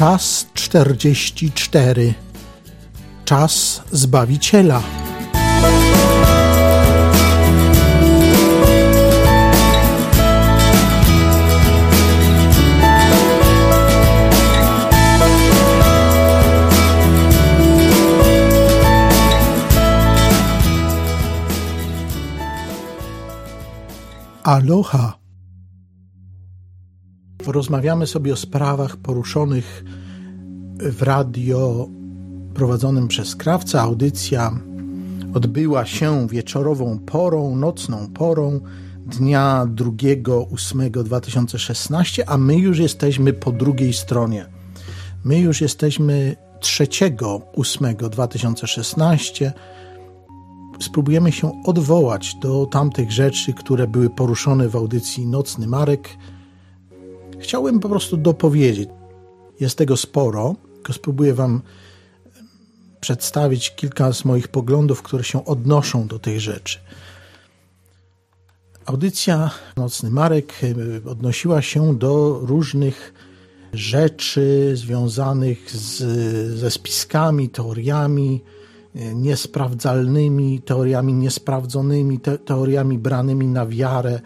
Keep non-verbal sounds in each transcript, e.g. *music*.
Czas 44. Czas Zbawiciela. Aloha. Porozmawiamy sobie o sprawach poruszonych w radio prowadzonym przez krawca. Audycja odbyła się wieczorową porą, nocną porą dnia 2.8.2016, a my już jesteśmy po drugiej stronie. My już jesteśmy 3.8.2016 spróbujemy się odwołać do tamtych rzeczy, które były poruszone w audycji Nocny Marek. Chciałbym po prostu dopowiedzieć. Jest tego sporo, tylko spróbuję Wam przedstawić kilka z moich poglądów, które się odnoszą do tych rzeczy. Audycja Nocny Marek odnosiła się do różnych rzeczy związanych z, ze spiskami, teoriami, E, niesprawdzalnymi, teoriami niesprawdzonymi, te, teoriami branymi na wiarę,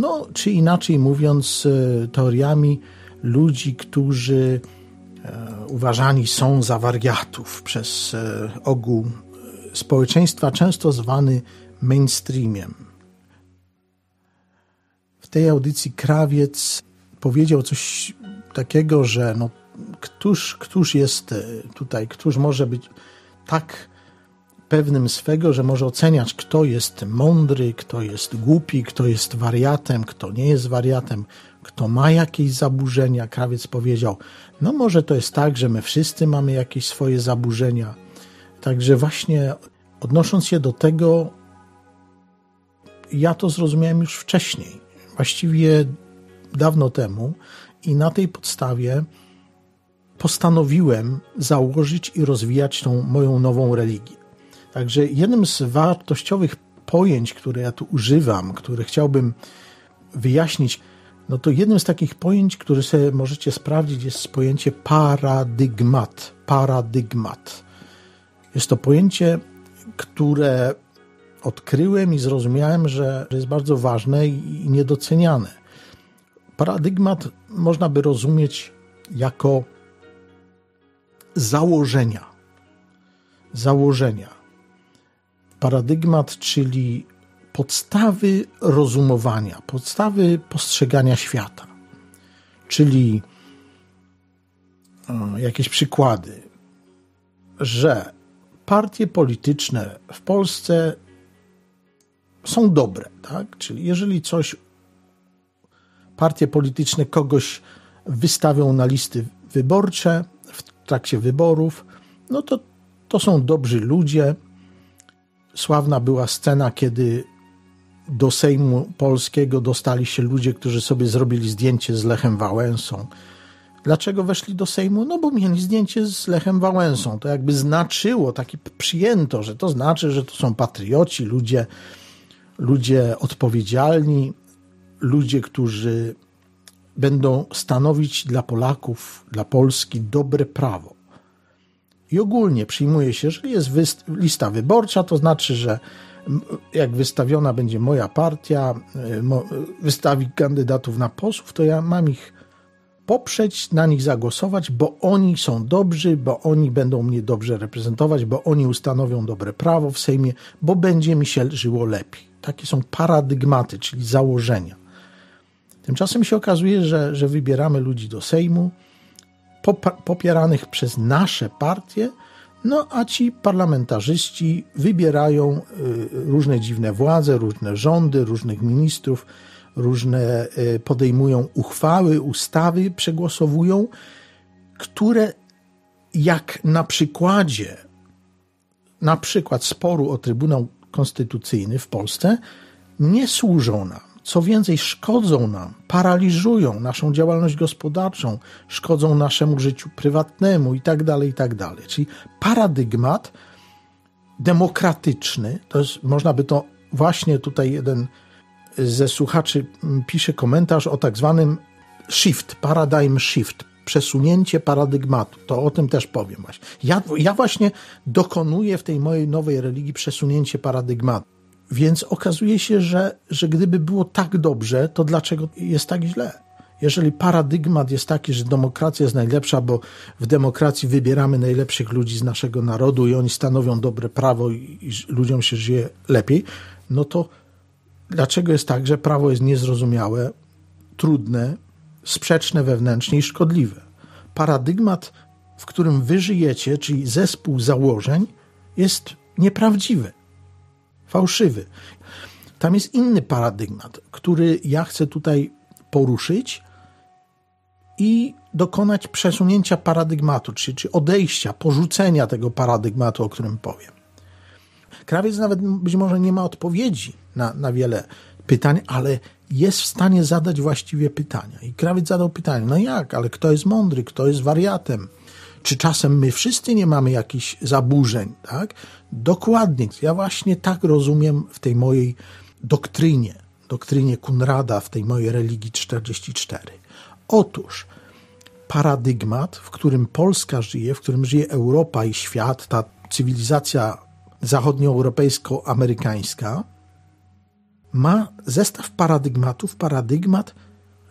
no czy inaczej mówiąc, e, teoriami ludzi, którzy e, uważani są za wariatów przez ogół społeczeństwa, często zwany mainstreamiem. W tej audycji krawiec powiedział coś takiego, że no, któż, któż jest tutaj, któż może być tak pewnym swego, że może oceniać, kto jest mądry, kto jest głupi, kto jest wariatem, kto nie jest wariatem, kto ma jakieś zaburzenia. Krawiec powiedział: No, może to jest tak, że my wszyscy mamy jakieś swoje zaburzenia. Także, właśnie odnosząc się do tego, ja to zrozumiałem już wcześniej, właściwie dawno temu, i na tej podstawie postanowiłem założyć i rozwijać tą moją nową religię. Także jednym z wartościowych pojęć, które ja tu używam, które chciałbym wyjaśnić, no to jednym z takich pojęć, które sobie możecie sprawdzić, jest pojęcie paradygmat. Paradygmat. Jest to pojęcie, które odkryłem i zrozumiałem, że jest bardzo ważne i niedoceniane. Paradygmat można by rozumieć jako założenia. Założenia. Paradygmat, czyli podstawy rozumowania, podstawy postrzegania świata. Czyli jakieś przykłady, że partie polityczne w Polsce są dobre, tak? Czyli jeżeli coś partie polityczne kogoś wystawią na listy wyborcze, trakcie wyborów, no to to są dobrzy ludzie. Sławna była scena, kiedy do Sejmu Polskiego dostali się ludzie, którzy sobie zrobili zdjęcie z Lechem Wałęsą. Dlaczego weszli do Sejmu? No bo mieli zdjęcie z Lechem Wałęsą. To jakby znaczyło, taki przyjęto, że to znaczy, że to są patrioci, ludzie, ludzie odpowiedzialni, ludzie, którzy będą stanowić dla Polaków, dla Polski dobre prawo. I ogólnie przyjmuje się, że jest lista wyborcza, to znaczy, że jak wystawiona będzie moja partia, e, wystawi kandydatów na posłów, to ja mam ich poprzeć, na nich zagłosować, bo oni są dobrzy, bo oni będą mnie dobrze reprezentować, bo oni ustanowią dobre prawo w Sejmie, bo będzie mi się żyło lepiej. Takie są paradygmaty, czyli założenia. Tymczasem się okazuje, że, że wybieramy ludzi do Sejmu popieranych przez nasze partie, no a ci parlamentarzyści wybierają y, różne dziwne władze, różne rządy, różnych ministrów, różne y, podejmują uchwały, ustawy, przegłosowują, które jak na przykładzie na przykład sporu o Trybunał Konstytucyjny w Polsce nie służą nam co więcej, szkodzą nam, paraliżują naszą działalność gospodarczą, szkodzą naszemu życiu prywatnemu itd., tak itd. Tak Czyli paradygmat demokratyczny, to jest, można by to właśnie tutaj jeden ze słuchaczy pisze komentarz o tak zwanym shift, paradigm shift, przesunięcie paradygmatu. To o tym też powiem właśnie. Ja, ja właśnie dokonuję w tej mojej nowej religii przesunięcie paradygmatu. Więc okazuje się, że, że gdyby było tak dobrze, to dlaczego jest tak źle? Jeżeli paradygmat jest taki, że demokracja jest najlepsza, bo w demokracji wybieramy najlepszych ludzi z naszego narodu i oni stanowią dobre prawo i, i ludziom się żyje lepiej, no to dlaczego jest tak, że prawo jest niezrozumiałe, trudne, sprzeczne wewnętrznie i szkodliwe? Paradygmat, w którym wy żyjecie, czyli zespół założeń, jest nieprawdziwy, fałszywy. Tam jest inny paradygmat, który ja chcę tutaj poruszyć i dokonać przesunięcia paradygmatu, czyli, czy odejścia, porzucenia tego paradygmatu, o którym powiem. Krawiec nawet być może nie ma odpowiedzi na, na wiele pytań, ale jest w stanie zadać właściwie pytania. I krawiec zadał pytanie, no jak, ale kto jest mądry, kto jest wariatem? Czy czasem my wszyscy nie mamy jakichś zaburzeń, tak? Dokładnie. Ja właśnie tak rozumiem w tej mojej doktrynie, doktrynie Kunrada, w tej mojej religii 44. Otóż paradygmat, w którym Polska żyje, w którym żyje Europa i świat, ta cywilizacja zachodnioeuropejsko-amerykańska, ma zestaw paradygmatów, paradygmat,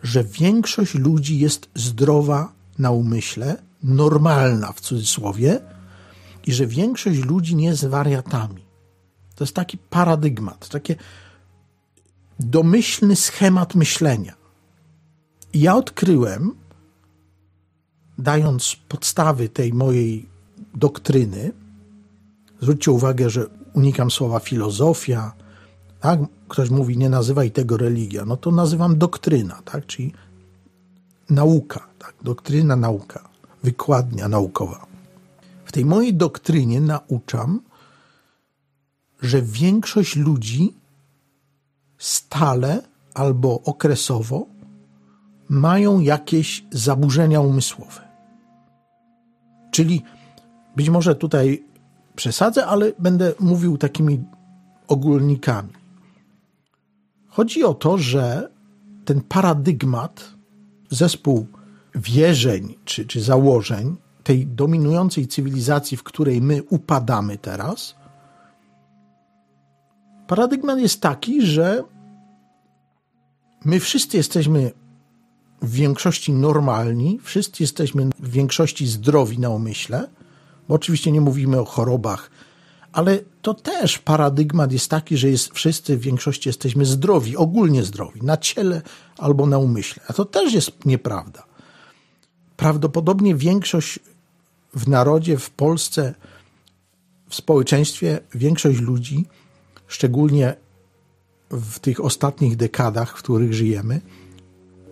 że większość ludzi jest zdrowa na umyśle, normalna w cudzysłowie, i że większość ludzi nie jest wariatami. To jest taki paradygmat, taki domyślny schemat myślenia. I ja odkryłem, dając podstawy tej mojej doktryny, zwróćcie uwagę, że unikam słowa filozofia, tak? Ktoś mówi, nie nazywaj tego religia, no to nazywam doktryna, tak? Czyli nauka, tak? Doktryna, nauka, wykładnia naukowa. W tej mojej doktrynie nauczam, że większość ludzi stale albo okresowo mają jakieś zaburzenia umysłowe. Czyli być może tutaj przesadzę, ale będę mówił takimi ogólnikami. Chodzi o to, że ten paradygmat, zespół wierzeń czy, czy założeń tej dominującej cywilizacji, w której my upadamy teraz, paradygmat jest taki, że my wszyscy jesteśmy w większości normalni, wszyscy jesteśmy w większości zdrowi na umyśle, bo oczywiście nie mówimy o chorobach, ale to też paradygmat jest taki, że jest, wszyscy w większości jesteśmy zdrowi, ogólnie zdrowi, na ciele albo na umyśle. A to też jest nieprawda. Prawdopodobnie większość w narodzie, w Polsce, w społeczeństwie, większość ludzi, szczególnie w tych ostatnich dekadach, w których żyjemy,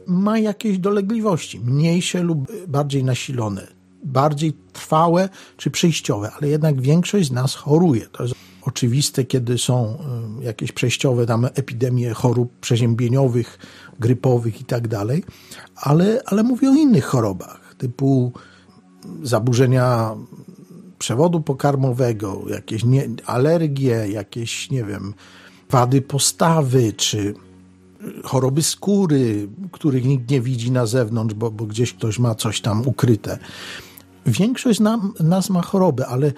ma jakieś dolegliwości, mniejsze lub bardziej nasilone, bardziej trwałe czy przejściowe, ale jednak większość z nas choruje. To jest oczywiste, kiedy są y, jakieś przejściowe tam epidemie chorób przeziębieniowych, grypowych i tak dalej, ale, ale mówię o innych chorobach, typu zaburzenia przewodu pokarmowego, jakieś nie, alergie, jakieś, nie wiem, wady postawy, czy choroby skóry, których nikt nie widzi na zewnątrz, bo, bo gdzieś ktoś ma coś tam ukryte. Większość nam, nas ma choroby, ale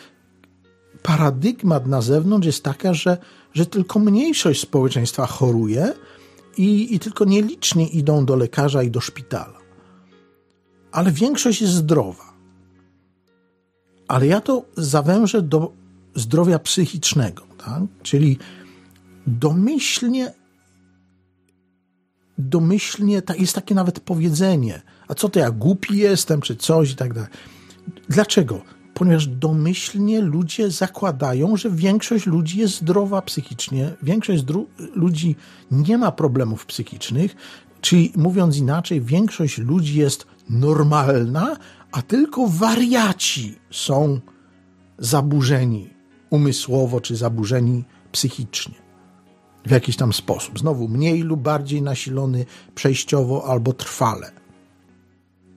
paradygmat na zewnątrz jest taka, że, że tylko mniejszość społeczeństwa choruje i, i tylko nieliczni idą do lekarza i do szpitala. Ale większość jest zdrowa. Ale ja to zawężę do zdrowia psychicznego, tak? czyli domyślnie domyślnie, jest takie nawet powiedzenie, a co to ja głupi jestem, czy coś i tak dalej. Dlaczego? Ponieważ domyślnie ludzie zakładają, że większość ludzi jest zdrowa psychicznie, większość ludzi nie ma problemów psychicznych, czyli mówiąc inaczej, większość ludzi jest normalna, a tylko wariaci są zaburzeni umysłowo czy zaburzeni psychicznie w jakiś tam sposób. Znowu mniej lub bardziej nasilony przejściowo albo trwale.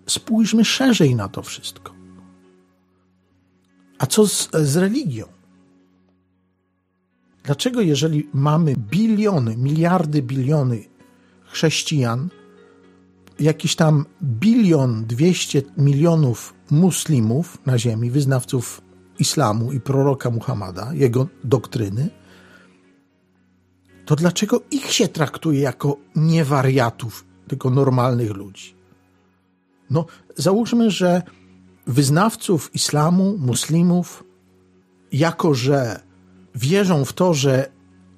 Spójrzmy szerzej na to wszystko. A co z, z religią? Dlaczego, jeżeli mamy biliony, miliardy, biliony chrześcijan, jakiś tam bilion dwieście milionów muslimów na ziemi, wyznawców islamu i proroka Muhammada, jego doktryny, to dlaczego ich się traktuje jako nie wariatów, tylko normalnych ludzi? No, załóżmy, że wyznawców islamu, muslimów, jako że wierzą w to, że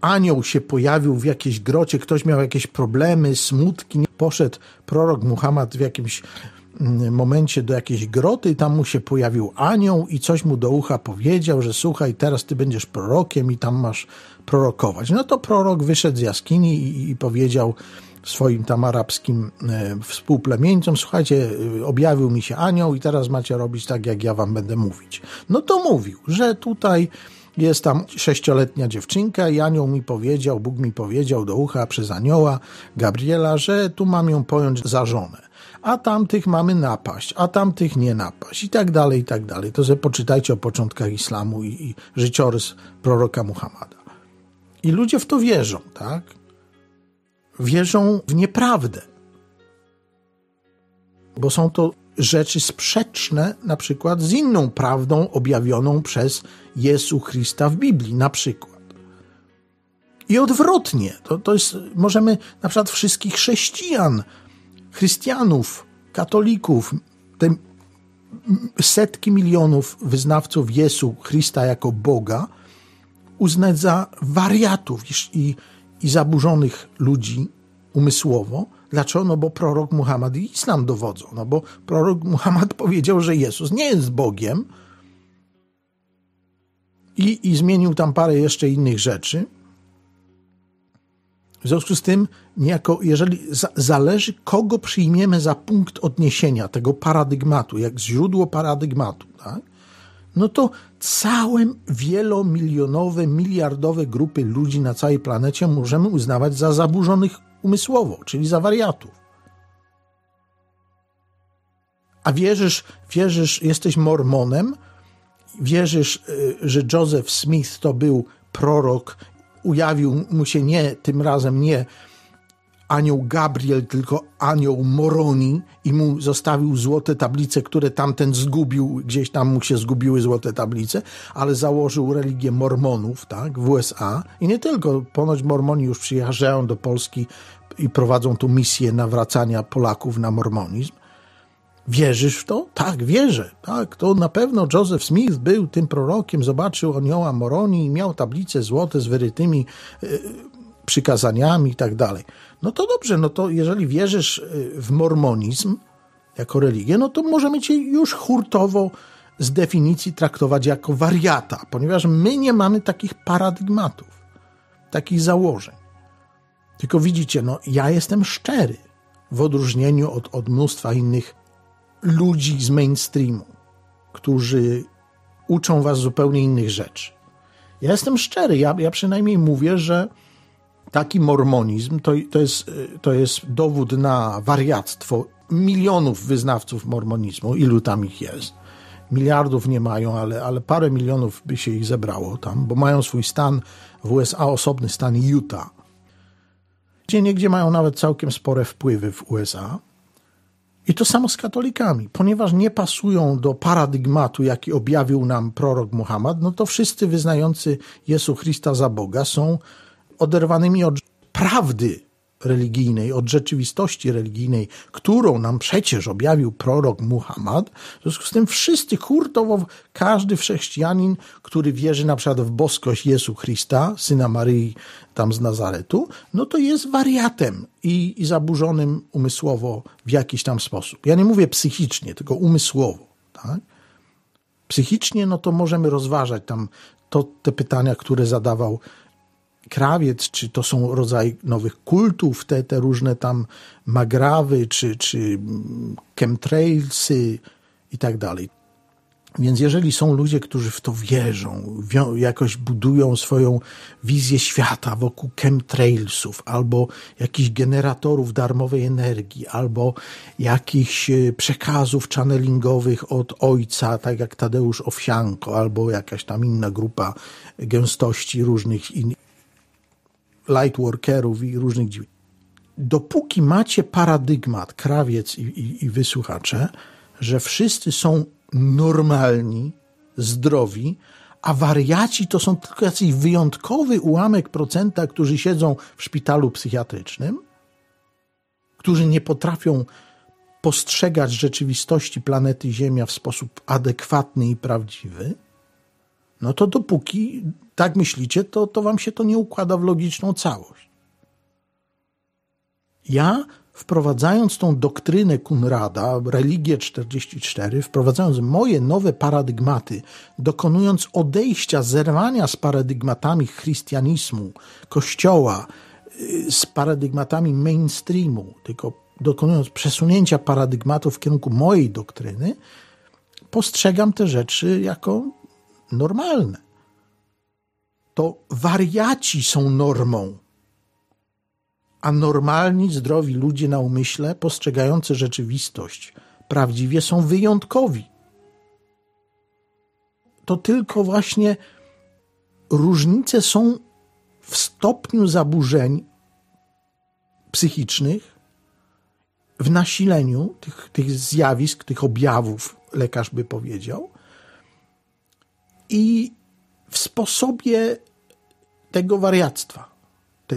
anioł się pojawił w jakiejś grocie, ktoś miał jakieś problemy, smutki, poszedł prorok Muhammad w jakimś momencie do jakiejś groty tam mu się pojawił anioł i coś mu do ucha powiedział, że słuchaj, teraz ty będziesz prorokiem i tam masz prorokować. No to prorok wyszedł z jaskini i, i powiedział swoim tam arabskim e, współplemieńcom, słuchajcie, e, objawił mi się anioł i teraz macie robić tak, jak ja wam będę mówić. No to mówił, że tutaj jest tam sześcioletnia dziewczynka i anioł mi powiedział, Bóg mi powiedział do ucha przez anioła Gabriela, że tu mam ją pojąć za żonę. A tamtych mamy napaść, a tamtych nie napaść i tak dalej, i tak dalej. To sobie poczytajcie o początkach islamu i, i życiorys proroka Muhammada. I ludzie w to wierzą, tak? Wierzą w nieprawdę. Bo są to rzeczy sprzeczne na przykład z inną prawdą objawioną przez Jezu Chrysta w Biblii, na przykład. I odwrotnie, to, to jest, możemy na przykład wszystkich chrześcijan, chrystianów, katolików, te setki milionów wyznawców Jezu Chrysta jako Boga uznać za wariatów i, i zaburzonych ludzi umysłowo, Dlaczego? No bo prorok Muhammad i islam dowodzą. No bo prorok Muhammad *laughs* powiedział, że Jezus nie jest Bogiem i, i zmienił tam parę jeszcze innych rzeczy. W związku z tym, niejako, jeżeli za, zależy, kogo przyjmiemy za punkt odniesienia tego paradygmatu, jak źródło paradygmatu, tak? no to całe wielomilionowe, miliardowe grupy ludzi na całej planecie możemy uznawać za zaburzonych umysłowo, czyli za wariatów. A wierzysz, wierzysz, jesteś mormonem, wierzysz, y, że Joseph Smith to był prorok, ujawił mu się nie, tym razem nie anioł Gabriel, tylko anioł Moroni i mu zostawił złote tablice, które tamten zgubił, gdzieś tam mu się zgubiły złote tablice, ale założył religię mormonów, tak, w USA i nie tylko, ponoć mormoni już przyjeżdżają do Polski i prowadzą tu misję nawracania Polaków na mormonizm. Wierzysz w to? Tak, wierzę. Tak, to na pewno Joseph Smith był tym prorokiem, zobaczył anioła Moroni i miał tablice złote z wyrytymi y, przykazaniami i tak dalej. No to dobrze, no to jeżeli wierzysz y, w mormonizm jako religię, no to możemy cię już hurtowo z definicji traktować jako wariata, ponieważ my nie mamy takich paradygmatów, takich założeń. Tylko widzicie, no ja jestem szczery w odróżnieniu od, od mnóstwa innych ludzi z mainstreamu, którzy uczą was zupełnie innych rzeczy. Ja jestem szczery, ja, ja przynajmniej mówię, że taki mormonizm to, to, jest, to jest dowód na wariactwo milionów wyznawców mormonizmu, ilu tam ich jest. Miliardów nie mają, ale, ale parę milionów by się ich zebrało tam, bo mają swój stan w USA, osobny stan Utah gdzie niegdzie mają nawet całkiem spore wpływy w USA. I to samo z katolikami. Ponieważ nie pasują do paradygmatu, jaki objawił nam prorok Muhammad, no to wszyscy wyznający Jezu Chrysta za Boga są oderwanymi od prawdy religijnej, od rzeczywistości religijnej, którą nam przecież objawił prorok Muhammad. W związku z tym wszyscy hurtowo, każdy chrześcijanin, który wierzy na przykład w boskość Jezu Chrysta, syna Maryi tam z Nazaretu, no to jest wariatem i, i zaburzonym umysłowo w jakiś tam sposób. Ja nie mówię psychicznie, tylko umysłowo. Tak? Psychicznie, no to możemy rozważać tam to, te pytania, które zadawał krawiec, czy to są rodzaje nowych kultów, te, te różne tam magrawy, czy, czy chemtrailsy i tak dalej. Więc jeżeli są ludzie, którzy w to wierzą, jakoś budują swoją wizję świata wokół chemtrailsów, albo jakichś generatorów darmowej energii, albo jakichś e, przekazów channelingowych od ojca, tak jak Tadeusz Owsianko, albo jakaś tam inna grupa gęstości różnych in, lightworkerów i różnych dziwi. dopóki macie paradygmat, krawiec i, i, i wysłuchacze, że wszyscy są normalni, zdrowi, a wariaci to są tylko jakiś wyjątkowy ułamek procenta, którzy siedzą w szpitalu psychiatrycznym, którzy nie potrafią postrzegać rzeczywistości planety Ziemia w sposób adekwatny i prawdziwy, no to dopóki tak myślicie, to, to wam się to nie układa w logiczną całość. Ja, wprowadzając tą doktrynę Kunrada, religię 44, wprowadzając moje nowe paradygmaty, dokonując odejścia, zerwania z paradygmatami chrystianizmu, kościoła, y, z paradygmatami mainstreamu, tylko dokonując przesunięcia paradygmatów w kierunku mojej doktryny, postrzegam te rzeczy jako normalne. To wariaci są normą a normalni, zdrowi ludzie na umyśle, postrzegający rzeczywistość prawdziwie, są wyjątkowi. To tylko właśnie różnice są w stopniu zaburzeń psychicznych, w nasileniu tych, tych zjawisk, tych objawów, lekarz by powiedział, i w sposobie tego wariactwa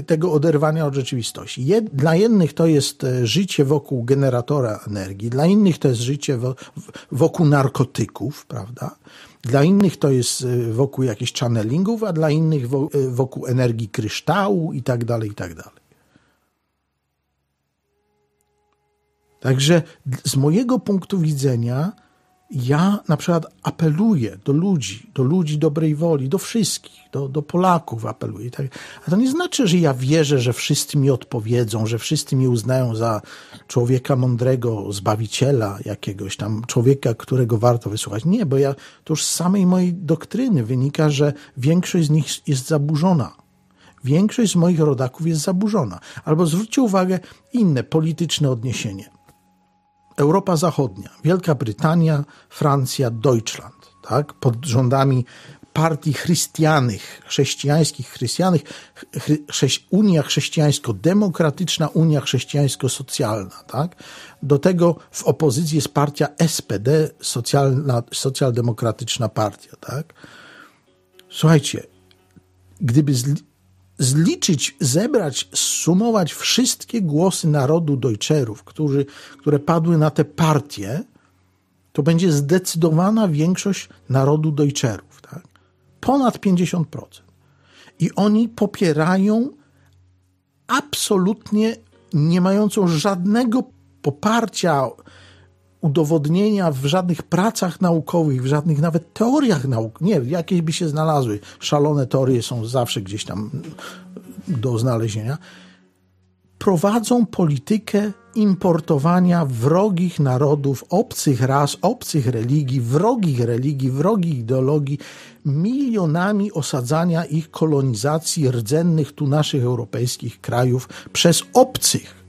tego oderwania od rzeczywistości. Jed, dla jednych to jest e, życie wokół generatora energii, dla innych to jest życie wo, wokół narkotyków, prawda? Dla innych to jest e, wokół jakichś channelingów, a dla innych e, wokół energii kryształu i tak dalej, i tak dalej. Także z mojego punktu widzenia, ja na przykład apeluję do ludzi, do ludzi dobrej woli, do wszystkich, do, do Polaków apeluję. Tak. A to nie znaczy, że ja wierzę, że wszyscy mi odpowiedzą, że wszyscy mnie uznają za człowieka mądrego, zbawiciela jakiegoś tam, człowieka, którego warto wysłuchać. Nie, bo ja, to już z samej mojej doktryny wynika, że większość z nich jest zaburzona. Większość z moich rodaków jest zaburzona. Albo zwróćcie uwagę, inne polityczne odniesienie. Europa Zachodnia, Wielka Brytania, Francja, Deutschland, tak, pod rządami partii chrystianych, chrześcijańskich chrystianych, Unia Chrześcijańsko-Demokratyczna, Unia Chrześcijańsko-Socjalna. Tak? Do tego w opozycji jest partia SPD, Socjaldemokratyczna Partia. Tak? Słuchajcie, gdyby zliczyć, zebrać, sumować wszystkie głosy narodu Deutscherów, którzy, które padły na te partie, to będzie zdecydowana większość narodu Deutscherów. Tak? Ponad 50%. I oni popierają absolutnie nie mającą żadnego poparcia udowodnienia w żadnych pracach naukowych, w żadnych nawet teoriach nauk. Nie, jakieś by się znalazły. Szalone teorie są zawsze gdzieś tam do znalezienia. Prowadzą politykę importowania wrogich narodów, obcych ras, obcych religii, wrogich religii, wrogich ideologii, milionami osadzania ich kolonizacji rdzennych tu naszych europejskich krajów przez obcych,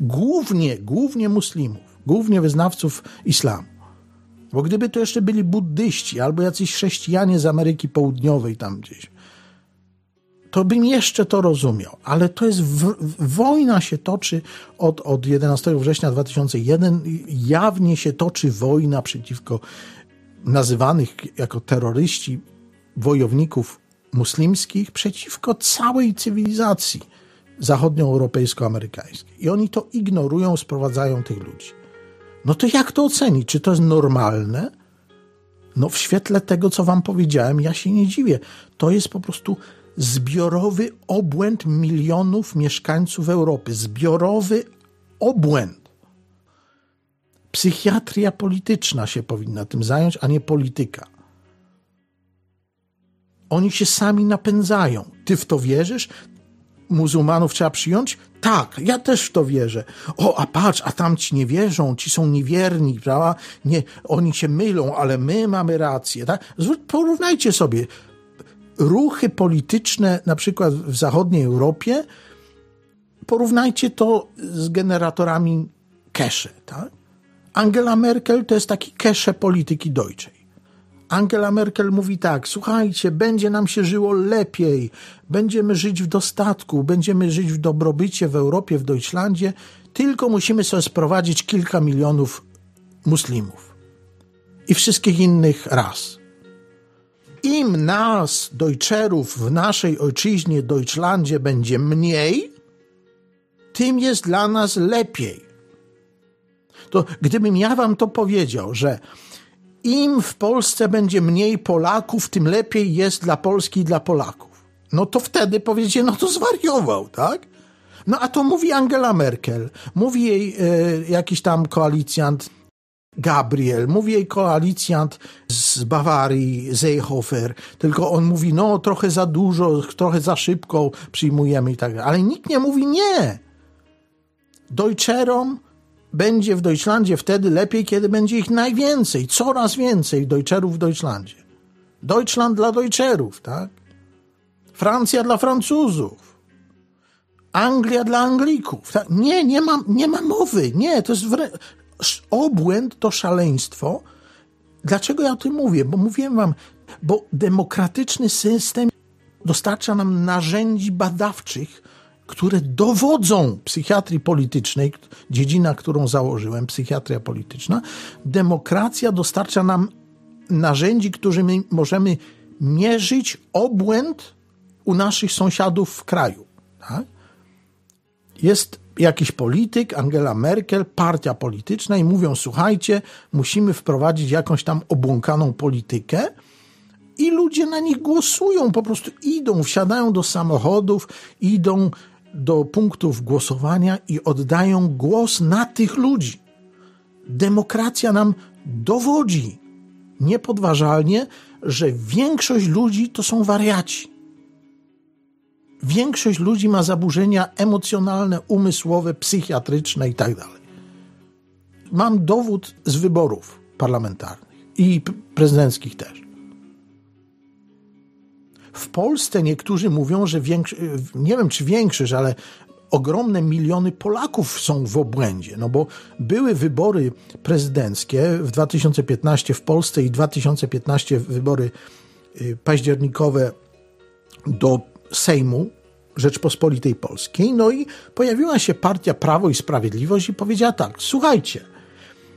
głównie, głównie muslimów głównie wyznawców islamu. Bo gdyby to jeszcze byli buddyści albo jacyś chrześcijanie z Ameryki Południowej tam gdzieś, to bym jeszcze to rozumiał. Ale to jest w, wojna się toczy od, od 11 września 2001. Jawnie się toczy wojna przeciwko nazywanych jako terroryści wojowników muslimskich przeciwko całej cywilizacji zachodnioeuropejsko-amerykańskiej. I oni to ignorują, sprowadzają tych ludzi. No to jak to ocenić? Czy to jest normalne? No, w świetle tego, co Wam powiedziałem, ja się nie dziwię. To jest po prostu zbiorowy obłęd milionów mieszkańców Europy. Zbiorowy obłęd. Psychiatria polityczna się powinna tym zająć, a nie polityka. Oni się sami napędzają. Ty w to wierzysz? Muzułmanów trzeba przyjąć? Tak, ja też w to wierzę. O, a patrz, a tamci nie wierzą, ci są niewierni, prawda? Nie, oni się mylą, ale my mamy rację, tak? Porównajcie sobie ruchy polityczne, na przykład w zachodniej Europie, porównajcie to z generatorami cache, tak? Angela Merkel to jest taki cache polityki deutschej. Angela Merkel mówi tak: słuchajcie, będzie nam się żyło lepiej, będziemy żyć w dostatku, będziemy żyć w dobrobycie w Europie, w Deutschlandzie, tylko musimy sobie sprowadzić kilka milionów muslimów i wszystkich innych ras. Im nas, Deutscherów, w naszej ojczyźnie, Deutschlandzie będzie mniej, tym jest dla nas lepiej. To gdybym ja wam to powiedział, że im w Polsce będzie mniej Polaków, tym lepiej jest dla Polski i dla Polaków. No to wtedy powiecie, no to zwariował, tak? No a to mówi Angela Merkel, mówi jej e, jakiś tam koalicjant Gabriel, mówi jej koalicjant z Bawarii, Seehofer, tylko on mówi, no trochę za dużo, trochę za szybko przyjmujemy i tak dalej. Ale nikt nie mówi nie. Deutscherom będzie w Deutschlandzie wtedy lepiej, kiedy będzie ich najwięcej, coraz więcej Deutscherów w Deutschlandzie. Deutschland dla Deutscherów, tak? Francja dla Francuzów. Anglia dla Anglików. Tak? Nie, nie ma, nie ma mowy. Nie, to jest obłęd, to szaleństwo. Dlaczego ja o tym mówię? Bo mówiłem wam, bo demokratyczny system dostarcza nam narzędzi badawczych, które dowodzą psychiatrii politycznej, dziedzina, którą założyłem, psychiatria polityczna, demokracja dostarcza nam narzędzi, którymi możemy mierzyć obłęd u naszych sąsiadów w kraju. Tak? Jest jakiś polityk, Angela Merkel, partia polityczna i mówią: Słuchajcie, musimy wprowadzić jakąś tam obłąkaną politykę. I ludzie na nich głosują, po prostu idą, wsiadają do samochodów, idą do punktów głosowania i oddają głos na tych ludzi. Demokracja nam dowodzi niepodważalnie, że większość ludzi to są wariaci. Większość ludzi ma zaburzenia emocjonalne, umysłowe, psychiatryczne itd. Tak Mam dowód z wyborów parlamentarnych i prezydenckich też. W Polsce niektórzy mówią, że większość, nie wiem czy większość, ale ogromne miliony Polaków są w obłędzie, no bo były wybory prezydenckie w 2015 w Polsce i 2015 wybory y, październikowe do Sejmu Rzeczpospolitej Polskiej. No i pojawiła się partia Prawo i Sprawiedliwość i powiedziała tak: Słuchajcie,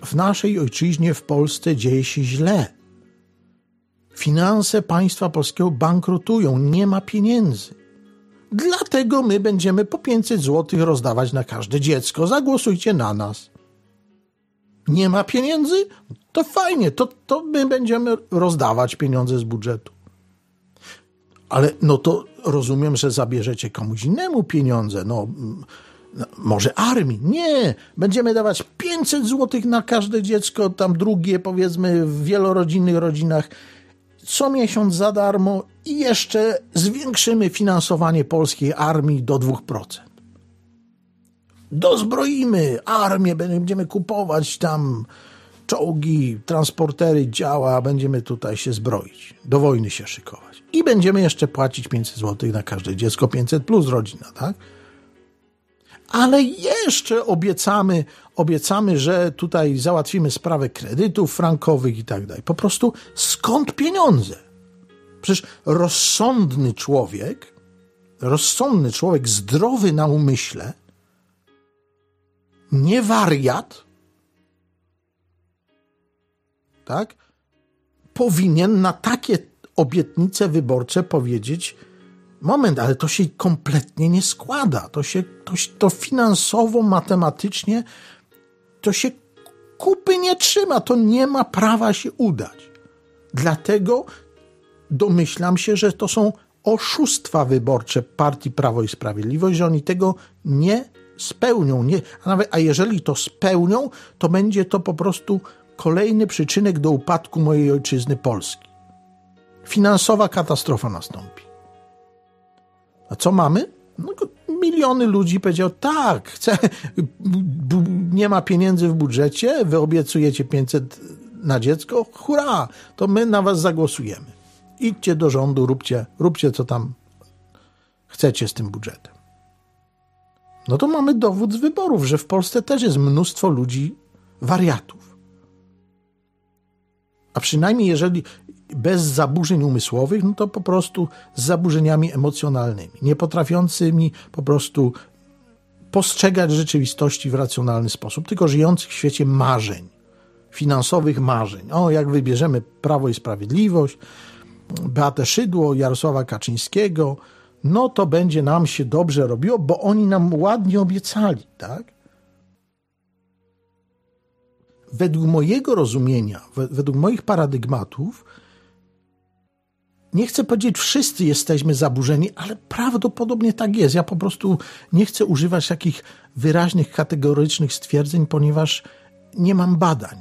w naszej ojczyźnie w Polsce dzieje się źle. Finanse państwa polskiego bankrutują, nie ma pieniędzy. Dlatego my będziemy po 500 zł rozdawać na każde dziecko. Zagłosujcie na nas. Nie ma pieniędzy? To fajnie, to, to my będziemy rozdawać pieniądze z budżetu. Ale no to rozumiem, że zabierzecie komuś innemu pieniądze. No, no może armii. Nie, będziemy dawać 500 zł na każde dziecko, tam drugie powiedzmy w wielorodzinnych rodzinach co miesiąc za darmo i jeszcze zwiększymy finansowanie polskiej armii do 2%. Dozbroimy armię, będziemy kupować tam czołgi, transportery, działa, będziemy tutaj się zbroić, do wojny się szykować. I będziemy jeszcze płacić 500 zł na każde dziecko, 500 plus rodzina, tak? ale jeszcze obiecamy, obiecamy, że tutaj załatwimy sprawę kredytów frankowych i tak dalej. Po prostu skąd pieniądze? Przecież rozsądny człowiek, rozsądny człowiek, zdrowy na umyśle, nie wariat, tak, powinien na takie obietnice wyborcze powiedzieć, moment, ale to się kompletnie nie składa. To się to, to finansowo, matematycznie to się kupy nie trzyma. To nie ma prawa się udać. Dlatego domyślam się, że to są oszustwa wyborcze partii Prawo i Sprawiedliwość, że oni tego nie spełnią. Nie, a, nawet, a jeżeli to spełnią, to będzie to po prostu kolejny przyczynek do upadku mojej ojczyzny Polski. Finansowa katastrofa nastąpi. A co mamy? No, miliony ludzi powiedział, tak, chcę, nie ma pieniędzy w budżecie, wy obiecujecie 500 na dziecko, hurra, to my na was zagłosujemy. Idźcie do rządu, róbcie, róbcie co tam chcecie z tym budżetem. No to mamy dowód z wyborów, że w Polsce też jest mnóstwo ludzi wariatów. A przynajmniej jeżeli bez zaburzeń umysłowych, no to po prostu z zaburzeniami emocjonalnymi, nie potrafiącymi po prostu postrzegać rzeczywistości w racjonalny sposób, tylko żyjących w świecie marzeń, finansowych marzeń. O, jak wybierzemy Prawo i Sprawiedliwość, Beatę Szydło, Jarosława Kaczyńskiego, no to będzie nam się dobrze robiło, bo oni nam ładnie obiecali, tak? Według mojego rozumienia, według moich paradygmatów, nie chcę powiedzieć, wszyscy jesteśmy zaburzeni, ale prawdopodobnie tak jest. Ja po prostu nie chcę używać takich wyraźnych, kategorycznych stwierdzeń, ponieważ nie mam badań.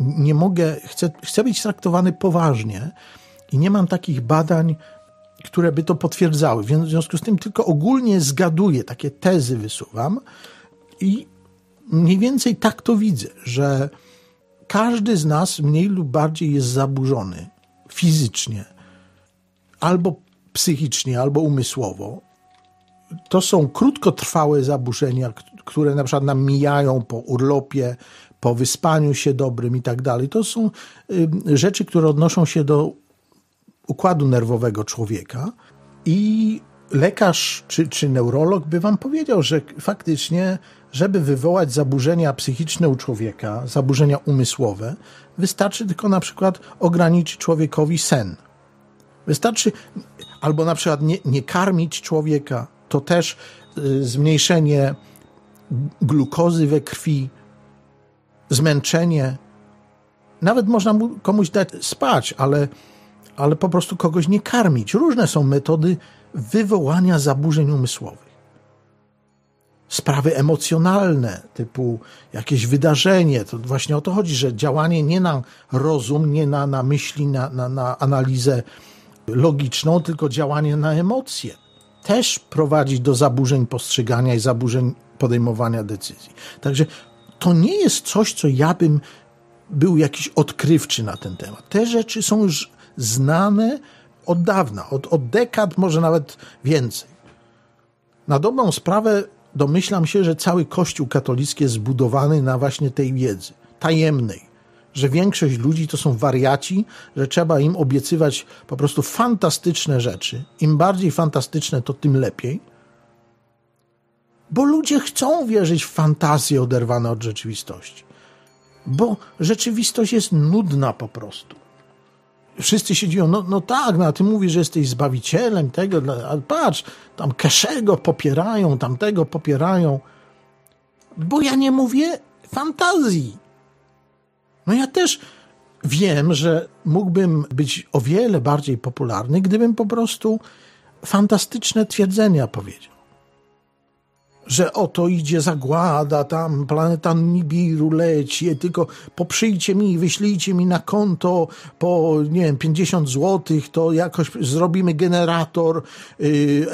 Nie mogę, chcę, chcę być traktowany poważnie i nie mam takich badań, które by to potwierdzały. Więc w związku z tym tylko ogólnie zgaduję, takie tezy wysuwam i mniej więcej tak to widzę, że każdy z nas mniej lub bardziej jest zaburzony fizycznie albo psychicznie, albo umysłowo. To są krótkotrwałe zaburzenia, które na przykład nam mijają po urlopie, po wyspaniu się dobrym i tak dalej. To są rzeczy, które odnoszą się do układu nerwowego człowieka i lekarz czy, czy neurolog by wam powiedział, że faktycznie, żeby wywołać zaburzenia psychiczne u człowieka, zaburzenia umysłowe, wystarczy tylko na przykład ograniczyć człowiekowi sen Wystarczy albo na przykład nie, nie karmić człowieka, to też y, zmniejszenie glukozy we krwi, zmęczenie. Nawet można mu komuś dać spać, ale, ale po prostu kogoś nie karmić. Różne są metody wywołania zaburzeń umysłowych. Sprawy emocjonalne, typu jakieś wydarzenie, to właśnie o to chodzi, że działanie nie na rozum, nie na, na myśli, na, na, na analizę logiczną, tylko działanie na emocje. Też prowadzi do zaburzeń postrzegania i zaburzeń podejmowania decyzji. Także to nie jest coś, co ja bym był jakiś odkrywczy na ten temat. Te rzeczy są już znane od dawna, od, od dekad, może nawet więcej. Na dobrą sprawę domyślam się, że cały Kościół katolicki jest zbudowany na właśnie tej wiedzy tajemnej, że większość ludzi to są wariaci, że trzeba im obiecywać po prostu fantastyczne rzeczy. Im bardziej fantastyczne, to tym lepiej. Bo ludzie chcą wierzyć w fantazje oderwane od rzeczywistości. Bo rzeczywistość jest nudna po prostu. Wszyscy się dziwią, no, no tak, no a ty mówisz, że jesteś zbawicielem tego, ale patrz, tam Keszego popierają, tamtego popierają. Bo ja nie mówię fantazji. No ja też wiem, że mógłbym być o wiele bardziej popularny, gdybym po prostu fantastyczne twierdzenia powiedział że oto idzie zagłada, tam planeta Nibiru leci, tylko poprzyjcie mi, wyślijcie mi na konto po, nie wiem, 50 złotych, to jakoś zrobimy generator, yy,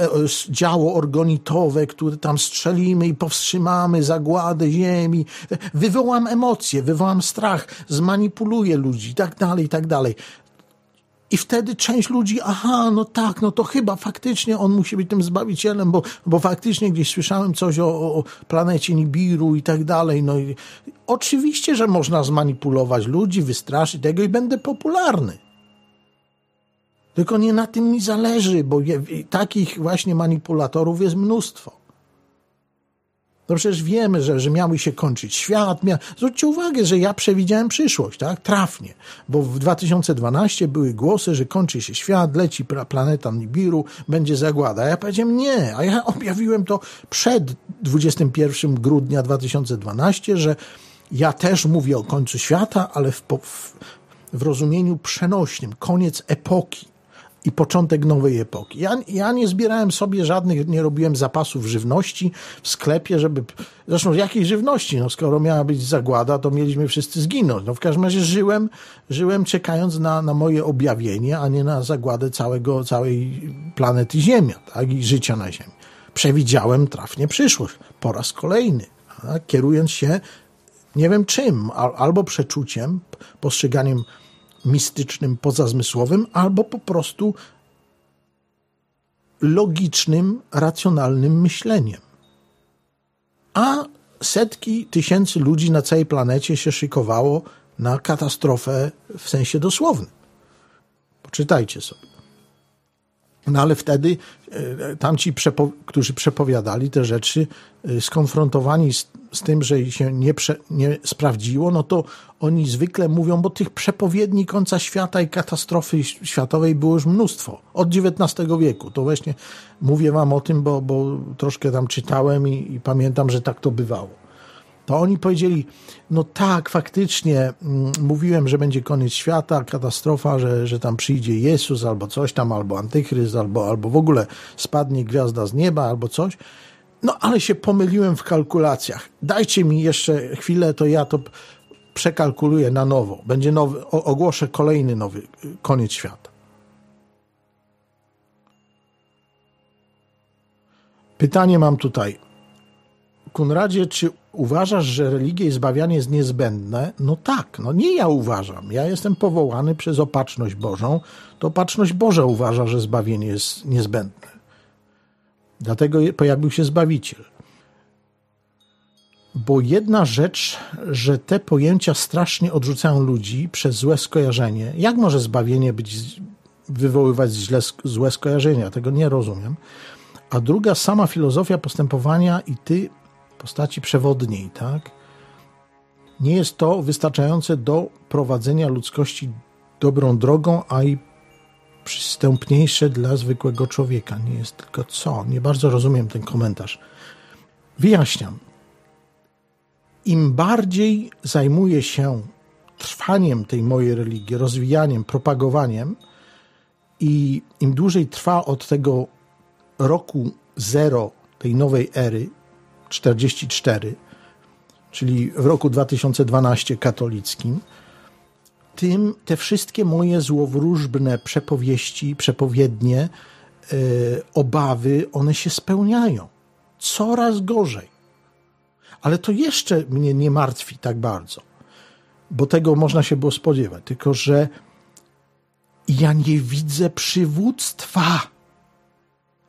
działo organitowe, które tam strzelimy i powstrzymamy zagładę ziemi. Wywołam emocje, wywołam strach, zmanipuluję ludzi tak dalej, tak dalej. I wtedy część ludzi, aha, no tak, no to chyba faktycznie on musi być tym zbawicielem, bo, bo faktycznie gdzieś słyszałem coś o, o planecie Nibiru i tak dalej. No i oczywiście, że można zmanipulować ludzi, wystraszyć tego i będę popularny. Tylko nie na tym mi zależy, bo je, takich właśnie manipulatorów jest mnóstwo. No przecież wiemy, że, że miały się kończyć świat. Mia... Zwróćcie uwagę, że ja przewidziałem przyszłość, tak? Trafnie. Bo w 2012 były głosy, że kończy się świat, leci planeta Nibiru, będzie zagłada. A ja powiedziałem nie, a ja *laughs* objawiłem to przed 21 grudnia 2012, że ja też mówię o końcu świata, ale w, w, w rozumieniu przenośnym, koniec epoki i początek nowej epoki. Ja, ja nie zbierałem sobie żadnych, nie robiłem zapasów żywności w sklepie, żeby. Zresztą jakiej żywności? No, skoro miała być zagłada, to mieliśmy wszyscy zginąć. No, w każdym razie żyłem, żyłem czekając na, na moje objawienie, a nie na zagładę całego, całej planety Ziemia tak? i życia na Ziemi. Przewidziałem trafnie przyszłość po raz kolejny, tak? kierując się nie wiem czym, albo przeczuciem, postrzeganiem mistycznym, pozazmysłowym, albo po prostu logicznym, racjonalnym myśleniem. A setki tysięcy ludzi na całej planecie się szykowało na katastrofę w sensie dosłownym. Poczytajcie sobie. No ale wtedy e, tamci, przepo, którzy przepowiadali te rzeczy, e, skonfrontowani z, z tym, że się nie, nie sprawdziło, no to oni zwykle mówią, bo tych przepowiedni końca świata i katastrofy światowej było już mnóstwo. Od XIX wieku. To właśnie mówię wam o tym, bo, bo troszkę tam czytałem i, i pamiętam, że tak to bywało to oni powiedzieli, no tak, faktycznie mm, mówiłem, że będzie koniec świata, katastrofa, że, że tam przyjdzie Jezus albo coś tam, albo Antychryst, albo, albo w ogóle spadnie gwiazda z nieba, albo coś. No ale się pomyliłem w kalkulacjach. Dajcie mi jeszcze chwilę, to ja to przekalkuluję na nowo. Będzie nowy, ogłoszę kolejny nowy y, koniec świata. Pytanie mam tutaj. Kunradzie, czy uważasz, że religia i zbawianie jest niezbędne? No tak, no nie ja uważam. Ja jestem powołany przez opatrzność Bożą. To opatrzność Boża uważa, że zbawienie jest niezbędne. Dlatego pojawił się Zbawiciel. Bo jedna rzecz, że te pojęcia strasznie odrzucają ludzi przez złe skojarzenie. Jak może zbawienie być, wywoływać źle, złe skojarzenia? Tego nie rozumiem. A druga, sama filozofia postępowania i ty postaci przewodniej, tak? Nie jest to wystarczające do prowadzenia ludzkości dobrą drogą, a i przystępniejsze dla zwykłego człowieka. Nie jest tylko co. Nie bardzo rozumiem ten komentarz. Wyjaśniam. Im bardziej zajmuję się trwaniem tej mojej religii, rozwijaniem, propagowaniem, i im dłużej trwa od tego roku zero tej nowej ery, 44, czyli w roku 2012 katolickim, tym te wszystkie moje złowróżbne przepowieści, przepowiednie, yy, obawy, one się spełniają. Coraz gorzej. Ale to jeszcze mnie nie martwi tak bardzo, bo tego można się było spodziewać, tylko że ja nie widzę przywództwa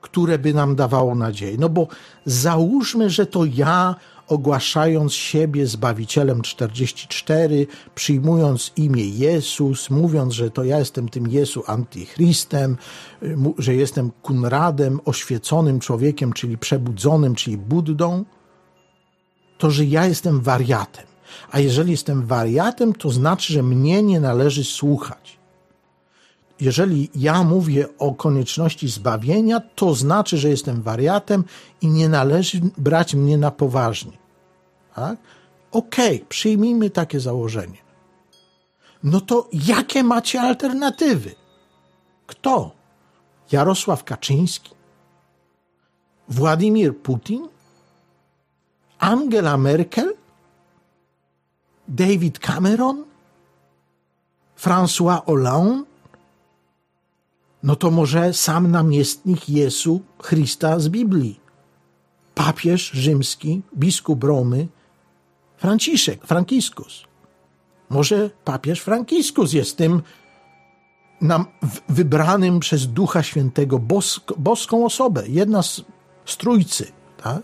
które by nam dawało nadzieję. No bo załóżmy, że to ja, ogłaszając siebie Zbawicielem 44, przyjmując imię Jezus, mówiąc, że to ja jestem tym Jezu antychrystem, że jestem Kunradem, oświeconym człowiekiem, czyli przebudzonym, czyli Buddą, to że ja jestem wariatem. A jeżeli jestem wariatem, to znaczy, że mnie nie należy słuchać jeżeli ja mówię o konieczności zbawienia, to znaczy, że jestem wariatem i nie należy brać mnie na poważnie. Tak? Okej, okay, przyjmijmy takie założenie. No to jakie macie alternatywy? Kto? Jarosław Kaczyński? Władimir Putin? Angela Merkel? David Cameron? François Hollande? No to może sam namiestnik Jezu Chrysta z Biblii. Papież rzymski, biskup Romy, Franciszek, Frankiskus. Może papież Frankiskus jest tym nam wybranym przez Ducha Świętego bosk, boską osobę, jedna z, z trójcy. Tak?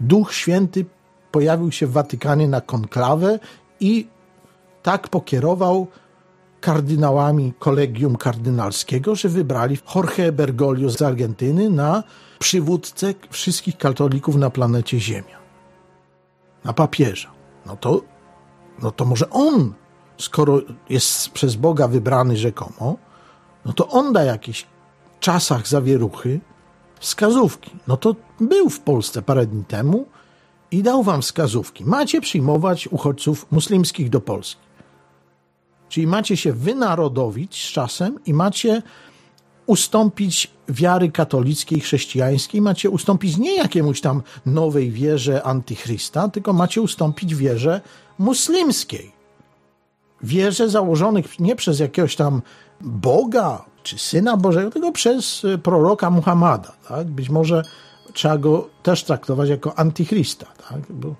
Duch Święty pojawił się w Watykanie na konklawę i tak pokierował kardynałami kolegium kardynalskiego, że wybrali Jorge Bergoglio z Argentyny na przywódcę wszystkich katolików na planecie Ziemia. Na papieża. No to, no to może on, skoro jest przez Boga wybrany rzekomo, no to on da jakiś czasach zawieruchy wskazówki. No to był w Polsce parę dni temu i dał wam wskazówki. Macie przyjmować uchodźców muslimskich do Polski. Czyli macie się wynarodowić z czasem i macie ustąpić wiary katolickiej, chrześcijańskiej, macie ustąpić nie jakiemuś tam nowej wierze antychrysta, tylko macie ustąpić wierze muslimskiej. Wierze założonych nie przez jakiegoś tam Boga czy Syna Bożego, tylko przez y, proroka Muhammada. Tak? Być może trzeba go też traktować jako antychrysta. Tak? Bo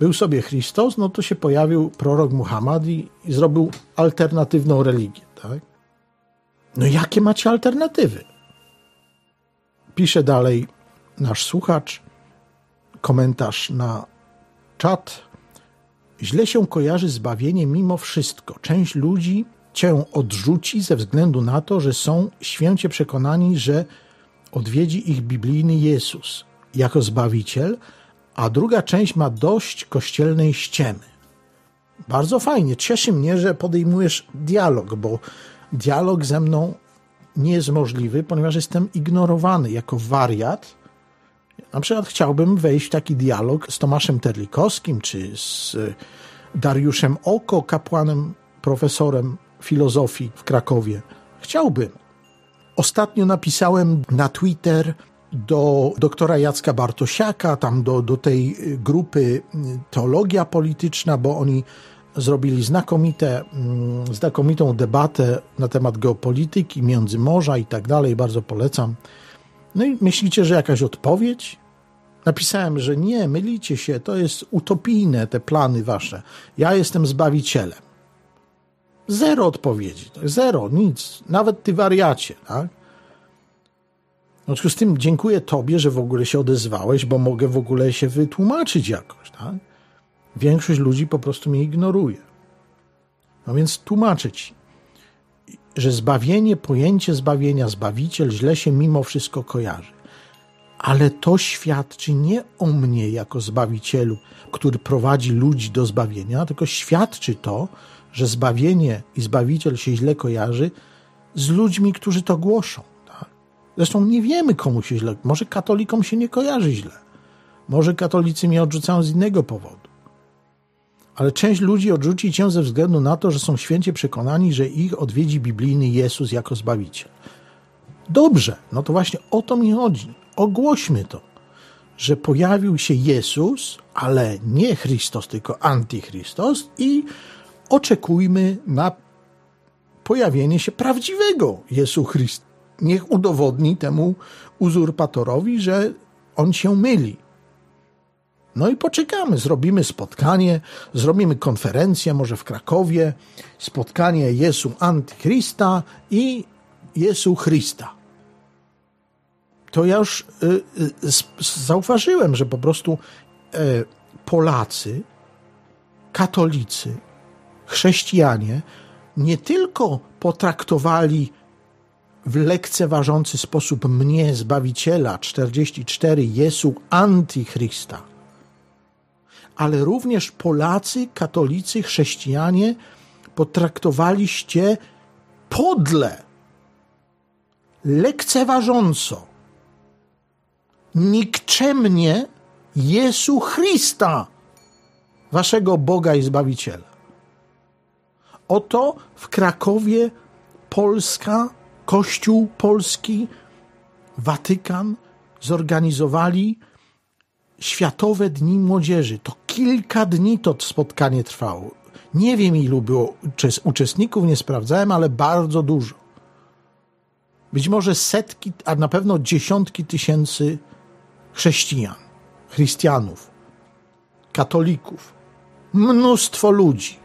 był sobie Chrystus, no to się pojawił prorok Muhammad i, i zrobił alternatywną religię. Tak? No jakie macie alternatywy? Pisze dalej nasz słuchacz, komentarz na czat. Źle się kojarzy zbawienie mimo wszystko. Część ludzi cię odrzuci ze względu na to, że są święcie przekonani, że odwiedzi ich biblijny Jezus jako Zbawiciel, a druga część ma dość kościelnej ściemy. Bardzo fajnie. Cieszy mnie, że podejmujesz dialog, bo dialog ze mną nie jest możliwy, ponieważ jestem ignorowany jako wariat. Na przykład chciałbym wejść w taki dialog z Tomaszem Terlikowskim czy z Dariuszem Oko, kapłanem, profesorem filozofii w Krakowie. Chciałbym. Ostatnio napisałem na Twitter do doktora Jacka Bartosiaka, tam do, do tej grupy Teologia Polityczna, bo oni zrobili znakomite, mm, znakomitą debatę na temat geopolityki, międzymorza i tak dalej. Bardzo polecam. No i myślicie, że jakaś odpowiedź? Napisałem, że nie, mylicie się, to jest utopijne te plany wasze. Ja jestem zbawicielem. Zero odpowiedzi, zero, nic, nawet ty wariacie, tak? Związku z tym dziękuję tobie, że w ogóle się odezwałeś, bo mogę w ogóle się wytłumaczyć jakoś, tak? Większość ludzi po prostu mnie ignoruje. No więc tłumaczę ci, że zbawienie, pojęcie zbawienia, zbawiciel źle się mimo wszystko kojarzy. Ale to świadczy nie o mnie jako zbawicielu, który prowadzi ludzi do zbawienia, tylko świadczy to, że zbawienie i zbawiciel się źle kojarzy z ludźmi, którzy to głoszą. Zresztą nie wiemy, komu się źle. Może katolikom się nie kojarzy źle. Może katolicy mnie odrzucają z innego powodu ale część ludzi odrzuci cię ze względu na to, że są święcie przekonani, że ich odwiedzi biblijny Jezus jako Zbawiciel. Dobrze, no to właśnie o to mi chodzi. Ogłośmy to, że pojawił się Jezus, ale nie Chrystus, tylko Antychrystus i oczekujmy na pojawienie się prawdziwego Jezu Chrystusa. Niech udowodni temu uzurpatorowi, że on się myli no i poczekamy, zrobimy spotkanie, zrobimy konferencję, może w Krakowie, spotkanie Jezu Antychrysta i Jezu Chrysta. To ja już y, y, zauważyłem, że po prostu y, Polacy, katolicy, chrześcijanie nie tylko potraktowali w lekceważący sposób mnie, Zbawiciela 44, Jezu Antychrysta, ale również Polacy, katolicy, chrześcijanie potraktowaliście podle, lekceważąco, nikczemnie Jezu Chrysta, waszego Boga i Zbawiciela. Oto w Krakowie Polska, Kościół Polski, Watykan zorganizowali Światowe Dni Młodzieży. To kilka dni to spotkanie trwało. Nie wiem, ilu było uczestników, nie sprawdzałem, ale bardzo dużo. Być może setki, a na pewno dziesiątki tysięcy chrześcijan, chrystianów, katolików, mnóstwo ludzi.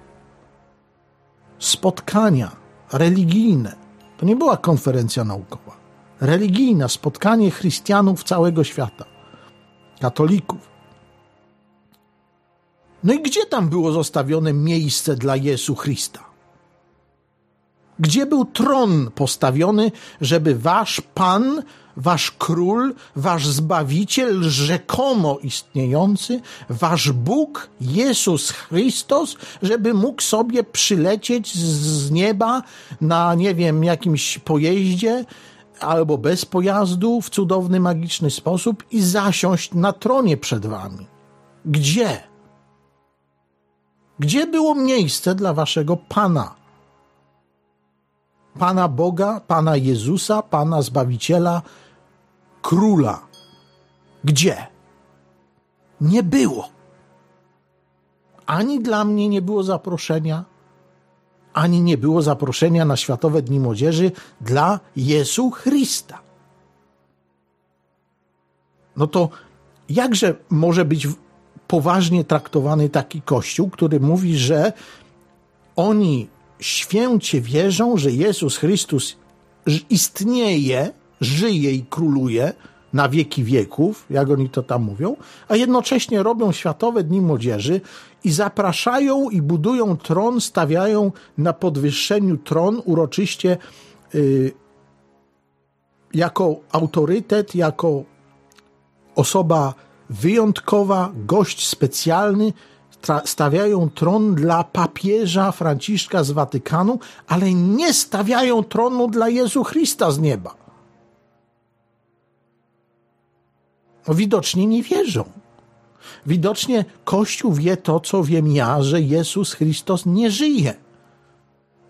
Spotkania religijne. To nie była konferencja naukowa. Religijna, spotkanie chrystianów całego świata katolików. No i gdzie tam było zostawione miejsce dla Jezu Chrysta? Gdzie był tron postawiony, żeby wasz Pan, wasz Król, wasz Zbawiciel, rzekomo istniejący, wasz Bóg, Jezus Chrystus, żeby mógł sobie przylecieć z nieba na, nie wiem, jakimś pojeździe, albo bez pojazdu w cudowny, magiczny sposób i zasiąść na tronie przed wami. Gdzie? Gdzie było miejsce dla waszego Pana? Pana Boga, Pana Jezusa, Pana Zbawiciela, Króla. Gdzie? Nie było. Ani dla mnie nie było zaproszenia, ani nie było zaproszenia na Światowe Dni Młodzieży dla Jezu Chrysta. No to jakże może być poważnie traktowany taki kościół, który mówi, że oni święcie wierzą, że Jezus Chrystus istnieje, żyje i króluje, na wieki wieków, jak oni to tam mówią, a jednocześnie robią Światowe Dni Młodzieży i zapraszają i budują tron, stawiają na podwyższeniu tron uroczyście yy, jako autorytet, jako osoba wyjątkowa, gość specjalny, stawiają tron dla papieża Franciszka z Watykanu, ale nie stawiają tronu dla Jezu Chrysta z nieba. Widocznie nie wierzą. Widocznie Kościół wie to, co wiem ja, że Jezus Chrystus nie żyje.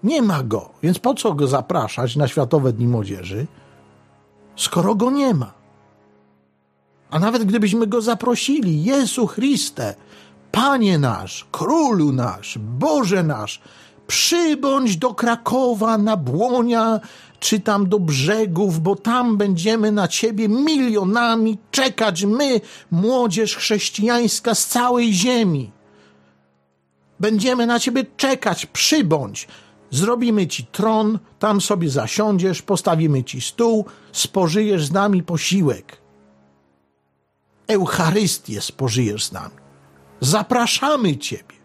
Nie ma go, więc po co go zapraszać na Światowe Dni Młodzieży, skoro go nie ma? A nawet gdybyśmy go zaprosili, Jezu Chryste, Panie nasz, Królu nasz, Boże nasz, przybądź do Krakowa, na Błonia, czy tam do brzegów, bo tam będziemy na Ciebie milionami czekać, my, młodzież chrześcijańska z całej ziemi. Będziemy na Ciebie czekać, przybądź. Zrobimy Ci tron, tam sobie zasiądziesz, postawimy Ci stół, spożyjesz z nami posiłek. Eucharystię spożyjesz z nami. Zapraszamy Ciebie.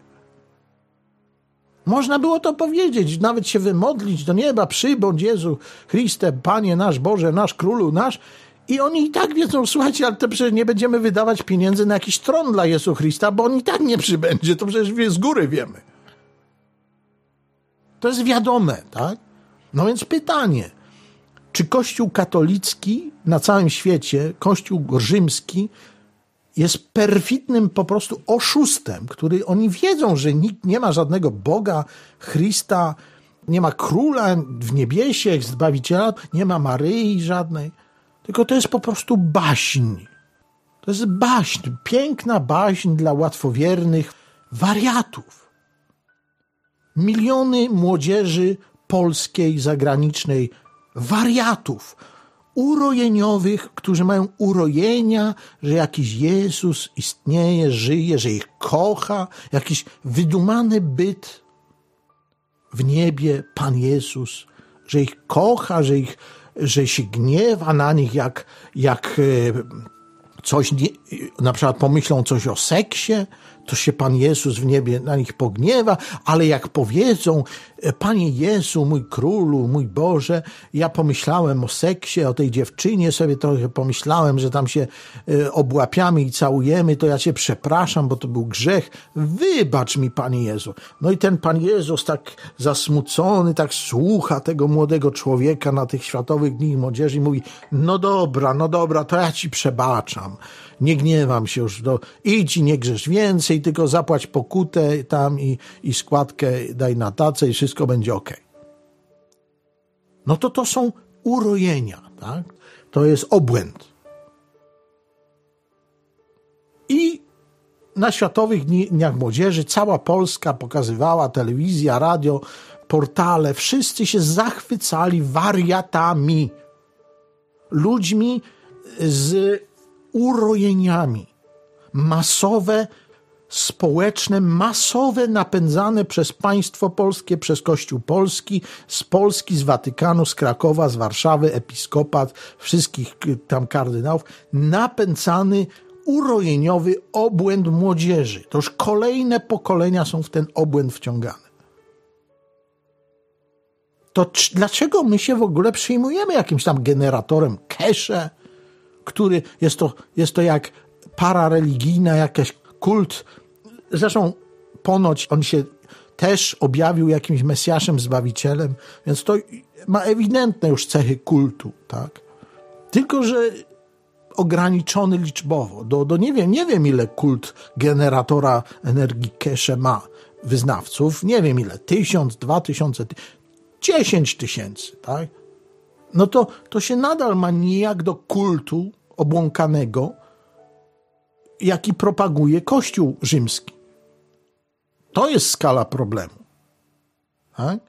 Można było to powiedzieć, nawet się wymodlić do nieba, przybądź Jezu, Chryste, Panie nasz, Boże nasz, Królu nasz. I oni i tak wiedzą, słuchajcie, ale to przecież nie będziemy wydawać pieniędzy na jakiś tron dla Jezu Chrysta, bo on i tak nie przybędzie, to przecież z góry wiemy. To jest wiadome, tak? No więc pytanie, czy Kościół katolicki na całym świecie, Kościół rzymski jest perfidnym po prostu oszustem, który oni wiedzą, że nikt nie ma żadnego Boga, Chrysta, nie ma króla w niebiesie, zbawiciela, nie ma Maryi żadnej, tylko to jest po prostu baśń. To jest baśń, piękna baśń dla łatwowiernych wariatów. Miliony młodzieży polskiej, zagranicznej, wariatów, urojeniowych, którzy mają urojenia, że jakiś Jezus istnieje, żyje, że ich kocha, jakiś wydumany byt w niebie, Pan Jezus, że ich kocha, że, ich, że się gniewa na nich, jak, jak e, coś, na przykład pomyślą coś o seksie, to się Pan Jezus w niebie na nich pogniewa, ale jak powiedzą, e, Panie Jezu, mój królu, mój Boże, ja pomyślałem o seksie, o tej dziewczynie sobie trochę pomyślałem, że tam się e, obłapiamy i całujemy, to ja Cię przepraszam, bo to był grzech. Wybacz mi, Panie Jezu. No i ten Pan Jezus tak zasmucony, tak słucha tego młodego człowieka na tych Światowych Dni Młodzieży i mówi, no dobra, no dobra, to ja Ci przebaczam nie gniewam się już, do, idź i nie grzesz więcej, tylko zapłać pokutę tam i, i składkę daj na tacę i wszystko będzie ok. No to to są urojenia, tak? To jest obłęd. I na Światowych Dniach Młodzieży cała Polska pokazywała, telewizja, radio, portale, wszyscy się zachwycali wariatami, ludźmi z urojeniami. Masowe, społeczne, masowe, napędzane przez państwo polskie, przez Kościół Polski, z Polski, z Watykanu, z Krakowa, z Warszawy, episkopat, wszystkich tam kardynałów, napędzany urojeniowy obłęd młodzieży. To już kolejne pokolenia są w ten obłęd wciągane. To dlaczego my się w ogóle przyjmujemy jakimś tam generatorem cache, który jest to, jest to jak parareligijna, jakiś kult. Zresztą ponoć on się też objawił jakimś Mesjaszem, Zbawicielem, więc to ma ewidentne już cechy kultu, tak? Tylko, że ograniczony liczbowo. Do, do nie wiem, nie wiem ile kult generatora energii Kesze ma wyznawców, nie wiem ile, tysiąc, dwa tysiące, dziesięć tysięcy, tak? No to, to się nadal ma nijak do kultu obłąkanego, jaki propaguje Kościół rzymski. To jest skala problemu. Tak?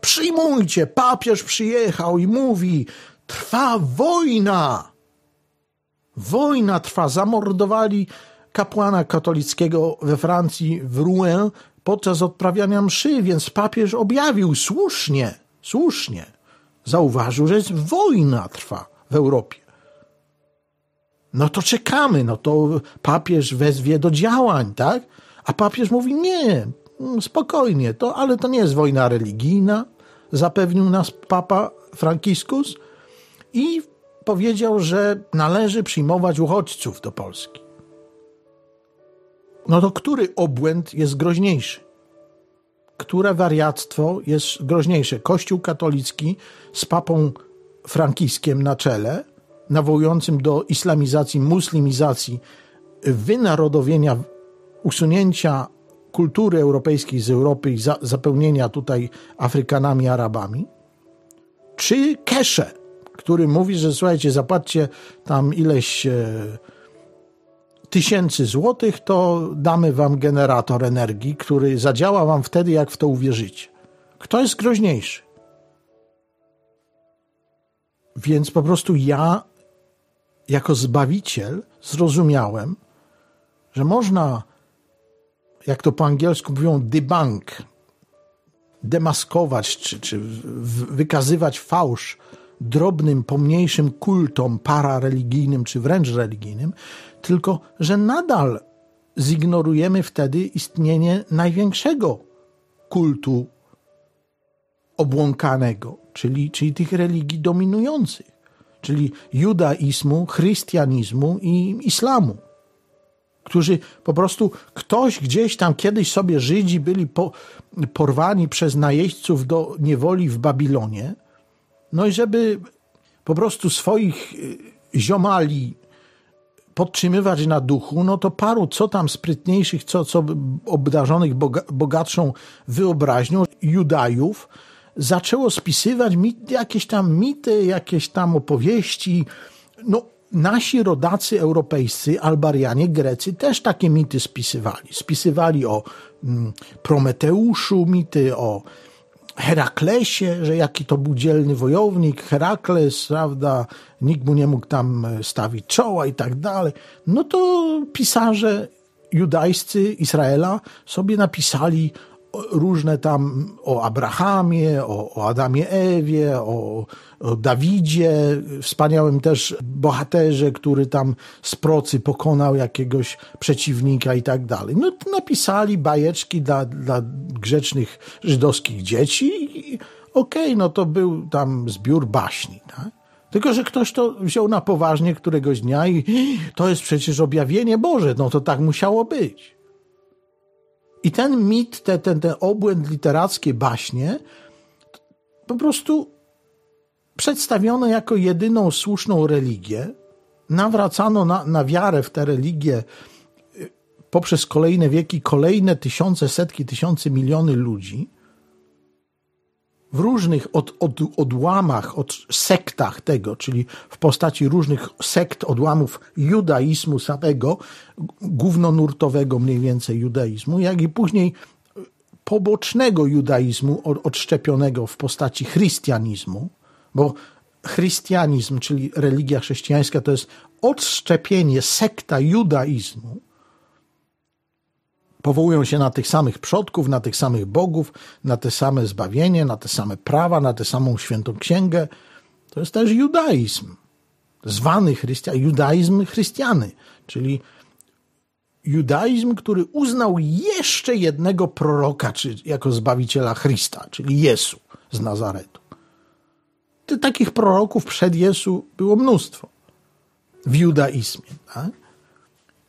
Przyjmujcie, papież przyjechał i mówi: Trwa wojna. Wojna trwa. Zamordowali kapłana katolickiego we Francji, w Rouen, podczas odprawiania mszy, więc papież objawił słusznie, słusznie, zauważył, że jest wojna trwa w Europie. No to czekamy, no to papież wezwie do działań, tak? A papież mówi: Nie, mm, spokojnie, to, ale to nie jest wojna religijna, zapewnił nas papa Frankiskus i powiedział, że należy przyjmować uchodźców do Polski. No to który obłęd jest groźniejszy? Które wariactwo jest groźniejsze? Kościół katolicki z papą Frankiskiem na czele, nawołującym do islamizacji, muslimizacji, wynarodowienia, usunięcia kultury europejskiej z Europy i za, zapełnienia tutaj Afrykanami, Arabami, czy Kesze, który mówi, że słuchajcie, zapłaccie tam ileś e, tysięcy złotych, to damy wam generator energii, który zadziała wam wtedy, jak w to uwierzycie. Kto jest groźniejszy? Więc po prostu ja, jako zbawiciel, zrozumiałem, że można, jak to po angielsku mówią, debunk, demaskować czy, czy wykazywać fałsz drobnym, pomniejszym kultom parareligijnym czy wręcz religijnym, tylko że nadal zignorujemy wtedy istnienie największego kultu obłąkanego, czyli, czyli tych religii dominujących, czyli judaizmu, chrystianizmu i islamu którzy po prostu ktoś gdzieś tam kiedyś sobie Żydzi byli po, porwani przez najeźdźców do niewoli w Babilonie, no i żeby po prostu swoich y, ziomali podtrzymywać na duchu, no to paru co tam sprytniejszych, co, co obdarzonych boga, bogatszą wyobraźnią Judajów zaczęło spisywać mit, jakieś tam mity, jakieś tam opowieści. No, nasi rodacy europejscy, Albarianie, Grecy też takie mity spisywali. Spisywali o mm, Prometeuszu, mity o Heraklesie, że jaki to był dzielny wojownik, Herakles, prawda, nikt mu nie mógł tam e, stawić czoła i tak dalej. No to pisarze judajscy Izraela sobie napisali różne tam o Abrahamie, o, o Adamie Ewie, o, o Dawidzie, wspaniałym też bohaterze, który tam z procy pokonał jakiegoś przeciwnika i tak dalej. No napisali bajeczki dla, dla grzecznych żydowskich dzieci i okej, okay, no to był tam zbiór baśni, tak? Tylko, że ktoś to wziął na poważnie któregoś dnia i to jest przecież objawienie Boże, no to tak musiało być. I ten mit, ten, ten, ten obłęd literackie baśnie po prostu przedstawiono jako jedyną słuszną religię, nawracano na, na wiarę w tę religię y, poprzez kolejne wieki, kolejne tysiące, setki, tysiące, miliony ludzi, w różnych od, od, odłamach, od sektach tego, czyli w postaci różnych sekt, odłamów judaizmu samego, głównonurtowego mniej więcej judaizmu, jak i później pobocznego judaizmu odszczepionego w postaci chrystianizmu, bo chrystianizm, czyli religia chrześcijańska, to jest odszczepienie sekta judaizmu, powołują się na tych samych przodków, na tych samych bogów, na te same zbawienie, na te same prawa, na tę samą świętą księgę. To jest też judaizm, zwany chrystian, judaizm chrystiany, czyli judaizm, który uznał jeszcze jednego proroka czy jako zbawiciela Chrysta, czyli Jezu z Nazaretu. Takich proroków przed Jezu było mnóstwo w judaizmie. Tak?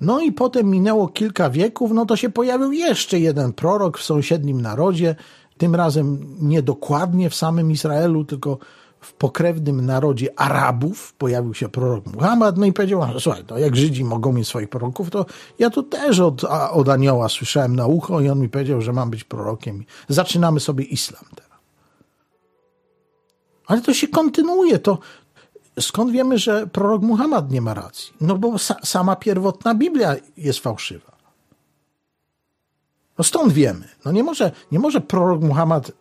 No i potem minęło kilka wieków, no to się pojawił jeszcze jeden prorok w sąsiednim narodzie, tym razem niedokładnie w samym Izraelu, tylko w pokrewnym narodzie Arabów pojawił się prorok Muhammad, no i powiedział, słuchaj, to jak Żydzi mogą mieć swoich proroków, to ja tu też od, od anioła słyszałem na ucho i on mi powiedział, że mam być prorokiem. Zaczynamy sobie islam teraz. Ale to się kontynuuje, to, skąd wiemy, że prorok Muhammad nie ma racji? No bo sa sama pierwotna Biblia jest fałszywa. No stąd wiemy. No nie może, nie może prorok Muhammad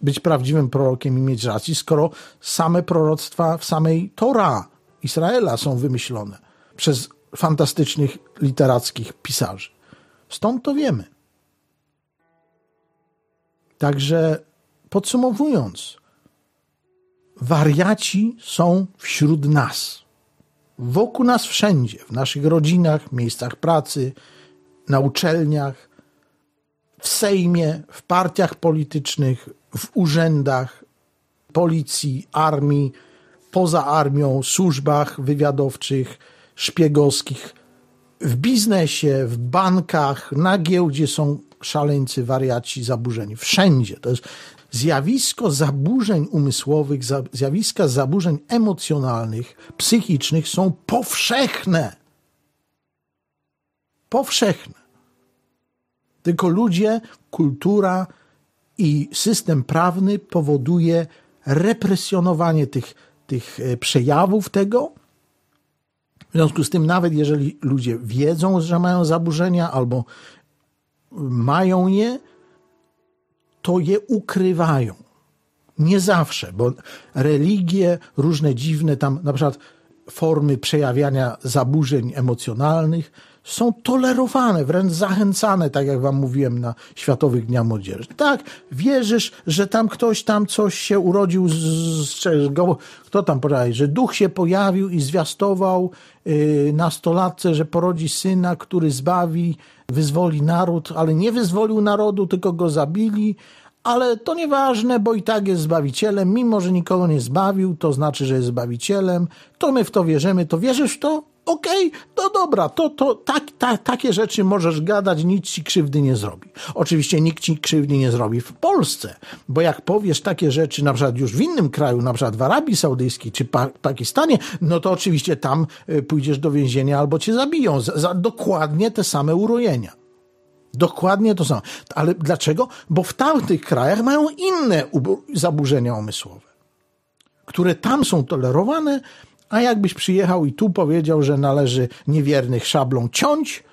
być prawdziwym prorokiem i mieć racji, skoro same proroctwa w samej Torah Izraela są wymyślone przez fantastycznych literackich pisarzy. Stąd to wiemy. Także podsumowując, wariaci są wśród nas. wokół nas wszędzie, w naszych rodzinach, miejscach pracy, na uczelniach, w Sejmie, w partiach politycznych, w urzędach, policji, armii, poza armią, służbach wywiadowczych, szpiegowskich, w biznesie, w bankach, na giełdzie są szaleńcy, wariaci, zaburzeni. Wszędzie. To jest zjawisko zaburzeń umysłowych, zjawiska zaburzeń emocjonalnych, psychicznych są powszechne. Powszechne. Tylko ludzie, kultura i system prawny powoduje represjonowanie tych, tych e, przejawów tego. W związku z tym, nawet jeżeli ludzie wiedzą, że mają zaburzenia albo mają je, to je ukrywają. Nie zawsze, bo religie, różne dziwne tam, na przykład formy przejawiania zaburzeń emocjonalnych, są tolerowane, wręcz zachęcane, tak jak wam mówiłem na Światowych Dniach Młodzieży. Tak, wierzysz, że tam ktoś tam coś się urodził z, z kto tam podaje, że duch się pojawił i zwiastował yy, nastolatce, że porodzi syna, który zbawi, wyzwoli naród, ale nie wyzwolił narodu, tylko go zabili, ale to nieważne, bo i tak jest Zbawicielem, mimo że nikogo nie zbawił, to znaczy, że jest Zbawicielem, to my w to wierzymy, to wierzysz w to? Okej, okay, to dobra, to, to tak, tak, takie rzeczy możesz gadać, nic ci krzywdy nie zrobi. Oczywiście nikt ci krzywdy nie zrobi w Polsce, bo jak powiesz takie rzeczy na przykład już w innym kraju, na przykład w Arabii Saudyjskiej czy pa Pakistanie, no to oczywiście tam y, pójdziesz do więzienia albo cię zabiją za, za dokładnie te same urojenia. Dokładnie to samo. Ale dlaczego? Bo w tamtych krajach mają inne zaburzenia umysłowe, które tam są tolerowane, a jakbyś przyjechał i tu powiedział, że należy niewiernych szablą ciąć,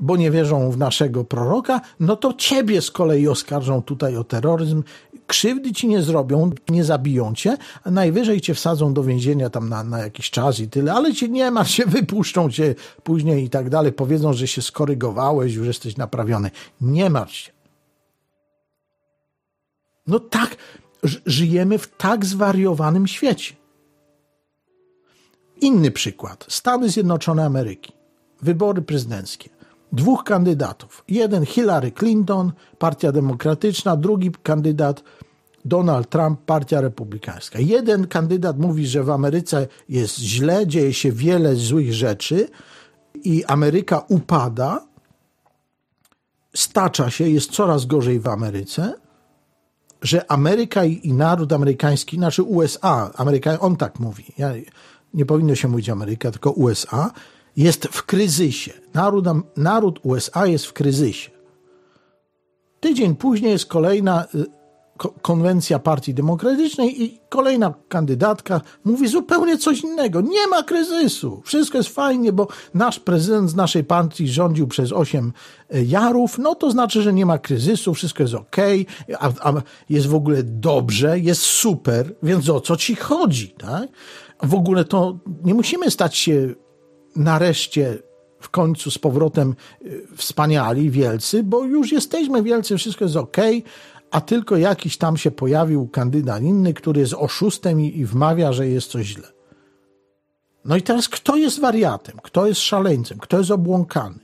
bo nie wierzą w naszego proroka, no to ciebie z kolei oskarżą tutaj o terroryzm. Krzywdy ci nie zrobią, nie zabiją cię, najwyżej cię wsadzą do więzienia tam na, na jakiś czas i tyle, ale cię nie masz, *laughs* się wypuszczą cię później i tak dalej. Powiedzą, że się skorygowałeś, już jesteś naprawiony. Nie martw się. No tak, żyjemy w tak zwariowanym świecie. Inny przykład. Stany Zjednoczone Ameryki. Wybory prezydenckie. Dwóch kandydatów. Jeden Hillary Clinton, Partia Demokratyczna, drugi kandydat Donald Trump, Partia Republikańska. Jeden kandydat mówi, że w Ameryce jest źle, dzieje się wiele złych rzeczy i Ameryka upada, stacza się, jest coraz gorzej w Ameryce, że Ameryka i, naród amerykański, znaczy USA, Ameryka, on tak mówi. Ja, nie powinno się mówić Ameryka, tylko USA, jest w kryzysie. Naród, naród USA jest w kryzysie. Tydzień później jest kolejna y, konwencja Partii Demokratycznej i kolejna kandydatka mówi zupełnie coś innego. Nie ma kryzysu. Wszystko jest fajnie, bo nasz prezydent z naszej partii rządził przez osiem y, jarów. No to znaczy, że nie ma kryzysu, wszystko jest ok, a, a jest w ogóle dobrze, jest super, więc o co ci chodzi, tak? W ogóle to nie musimy stać się nareszcie w końcu z powrotem y, wspaniali, wielcy, bo już jesteśmy wielcy, wszystko jest ok, a tylko jakiś tam się pojawił kandydat inny, który jest oszustem i, i wmawia, że jest coś źle. No i teraz kto jest wariatem, kto jest szaleńcem, kto jest obłąkany?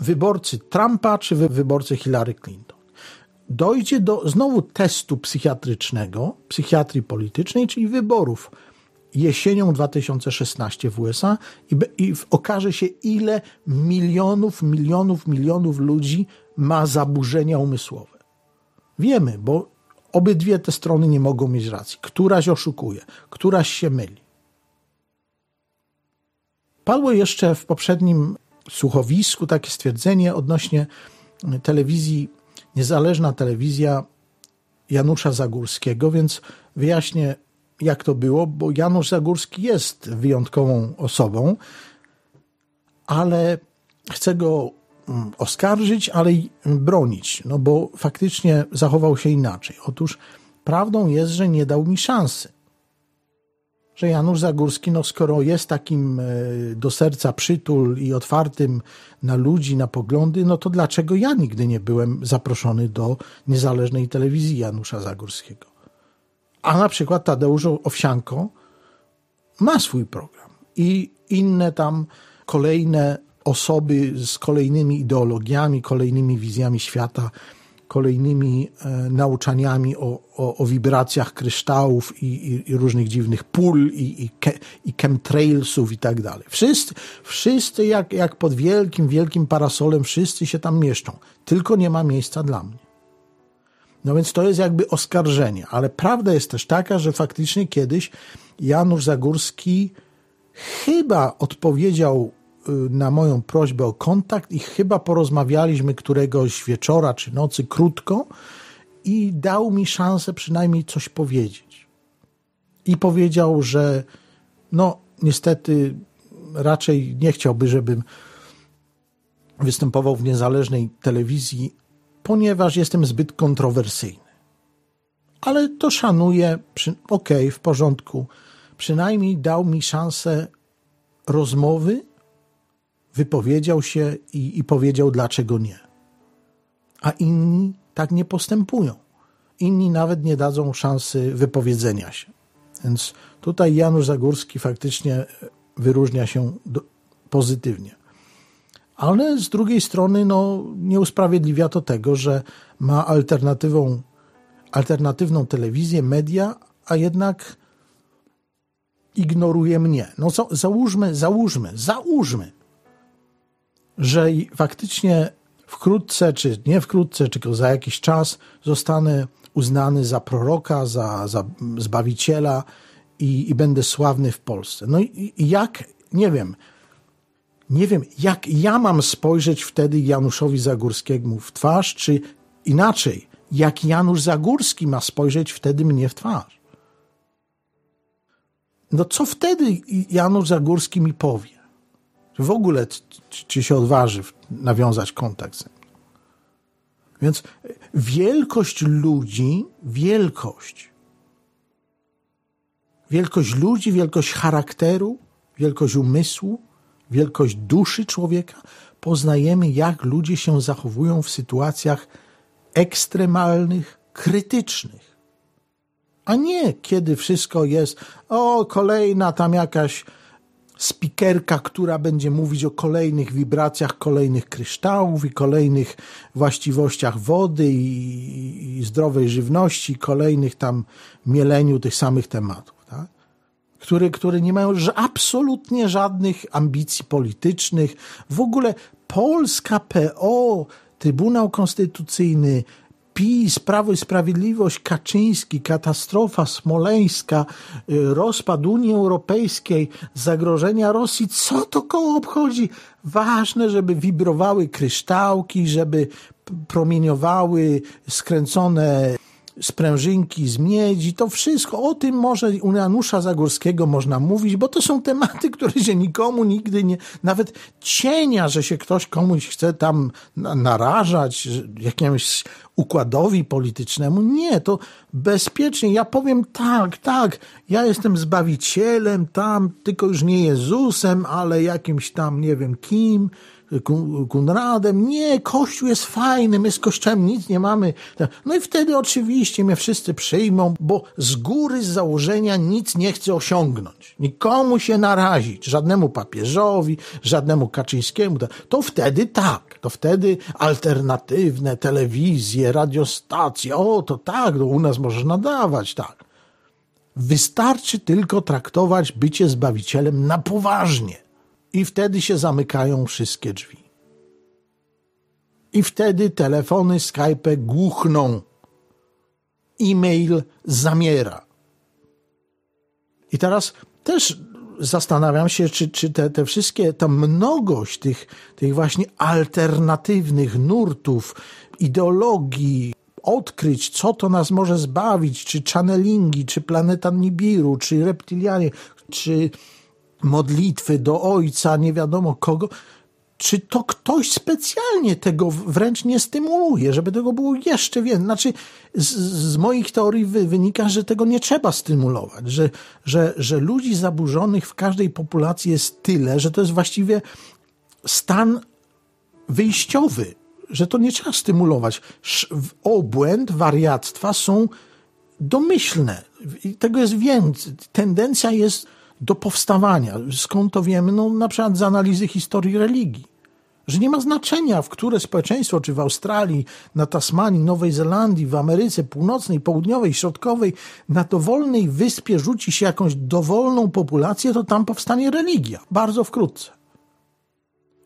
Wyborcy Trumpa czy wyborcy Hillary Clinton? Dojdzie do znowu testu psychiatrycznego, psychiatrii politycznej, czyli wyborów jesienią 2016 w USA i, i okaże się, ile milionów, milionów, milionów ludzi ma zaburzenia umysłowe. Wiemy, bo obydwie te strony nie mogą mieć racji. Któraś oszukuje, któraś się myli. Padło jeszcze w poprzednim słuchowisku takie stwierdzenie odnośnie telewizji, niezależna telewizja Janusza Zagórskiego, więc wyjaśnię jak to było, bo Janusz Zagórski jest wyjątkową osobą, ale chcę go mm, oskarżyć, ale i bronić, no bo faktycznie zachował się inaczej. Otóż prawdą jest, że nie dał mi szansy. Że Janusz Zagórski, no skoro jest takim e, do serca przytul i otwartym na ludzi, na poglądy, no to dlaczego ja nigdy nie byłem zaproszony do niezależnej telewizji Janusza Zagórskiego? A na przykład Tadeusz Owsianko ma swój program i inne tam kolejne osoby z kolejnymi ideologiami, kolejnymi wizjami świata, kolejnymi e, nauczaniami o, o, o, wibracjach kryształów i, i, i, różnych dziwnych pól i, i, ke, i chemtrailsów i tak dalej. Wszyscy, wszyscy jak, jak pod wielkim, wielkim parasolem, wszyscy się tam mieszczą. Tylko nie ma miejsca dla mnie. No więc to jest jakby oskarżenie, ale prawda jest też taka, że faktycznie kiedyś Janusz Zagórski chyba odpowiedział y, na moją prośbę o kontakt i chyba porozmawialiśmy któregoś wieczora czy nocy krótko i dał mi szansę przynajmniej coś powiedzieć. I powiedział, że no niestety raczej nie chciałby, żebym występował w niezależnej telewizji, ponieważ jestem zbyt kontrowersyjny. Ale to szanuję, okej, okay, w porządku przynajmniej dał mi szansę rozmowy, wypowiedział się i, i powiedział, dlaczego nie. A inni tak nie postępują. Inni nawet nie dadzą szansy wypowiedzenia się. Więc tutaj Janusz Zagórski faktycznie wyróżnia się do, pozytywnie. Ale z drugiej strony no, nie usprawiedliwia to tego, że ma alternatywą, alternatywną telewizję, media, a jednak ignoruje mnie. No co, załóżmy, załóżmy, załóżmy, że faktycznie wkrótce, czy nie wkrótce, tylko za jakiś czas zostanę uznany za proroka, za, za zbawiciela i, i będę sławny w Polsce. No i, i jak, nie wiem, nie wiem, jak ja mam spojrzeć wtedy Januszowi Zagórskiemu w twarz, czy inaczej, jak Janusz Zagórski ma spojrzeć wtedy mnie w twarz. No co wtedy Janusz Zagórski mi powie? Czy w ogóle czy się odważy nawiązać kontakt z nim? Więc wielkość ludzi, wielkość, wielkość ludzi, wielkość charakteru, wielkość umysłu, wielkość duszy człowieka, poznajemy, jak ludzie się zachowują w sytuacjach ekstremalnych, krytycznych. A nie kiedy wszystko jest, o, kolejna tam jakaś spikerka, która będzie mówić o kolejnych wibracjach kolejnych kryształów i kolejnych właściwościach wody i, i zdrowej żywności, kolejnych tam mieleniu tych samych tematów, które, które nie mają absolutnie żadnych ambicji politycznych. W ogóle Polska PO, Trybunał Konstytucyjny, PiS, Prawo i Sprawiedliwość, Kaczyński, katastrofa smoleńska, y, rozpad Unii Europejskiej, zagrożenia Rosji, co to koło obchodzi? Ważne, żeby wibrowały kryształki, żeby promieniowały skręcone sprężynki z miedzi, to wszystko, o tym może u Janusza Zagórskiego można mówić, bo to są tematy, które się nikomu nigdy nie, nawet cienia, że się ktoś komuś chce tam narażać jakiemuś układowi politycznemu. Nie, to bezpiecznie. Ja powiem tak, tak, ja jestem zbawicielem tam, tylko już nie Jezusem, ale jakimś tam, nie wiem kim, Kunradem. Nie, Kościół jest fajny, my z Kościołem nic nie mamy. No i wtedy oczywiście mnie wszyscy przyjmą, bo z góry, z założenia nic nie chcę osiągnąć. Nikomu się narazić, żadnemu papieżowi, żadnemu Kaczyńskiemu. To wtedy tak, to wtedy alternatywne telewizje, radiostacje, o to tak, to u nas możesz nadawać, tak. Wystarczy tylko traktować bycie Zbawicielem na poważnie. I wtedy się zamykają wszystkie drzwi. I wtedy telefony Skype głuchną. E-mail zamiera. I teraz też zastanawiam się, czy, czy te, te wszystkie, ta mnogość tych, tych właśnie alternatywnych nurtów, ideologii, odkryć, co to nas może zbawić, czy channelingi, czy planeta Nibiru, czy reptilianie, czy modlitwy do Ojca, nie wiadomo kogo, czy to ktoś specjalnie tego wręcz nie stymuluje, żeby tego było jeszcze więcej? Znaczy, z, z moich teorii wy, wynika, że tego nie trzeba stymulować, że, że, że ludzi zaburzonych w każdej populacji jest tyle, że to jest właściwie stan wyjściowy, że to nie trzeba stymulować. Obłęd, wariactwa są domyślne. I tego jest więcej. Tendencja jest do powstawania. Skąd to wiemy? No na przykład z analizy historii religii. Że nie ma znaczenia, w które społeczeństwo, czy w Australii, na Tasmanii, Nowej Zelandii, w Ameryce Północnej, Południowej, Środkowej, na dowolnej wyspie rzuci się jakąś dowolną populację, to tam powstanie religia. Bardzo wkrótce.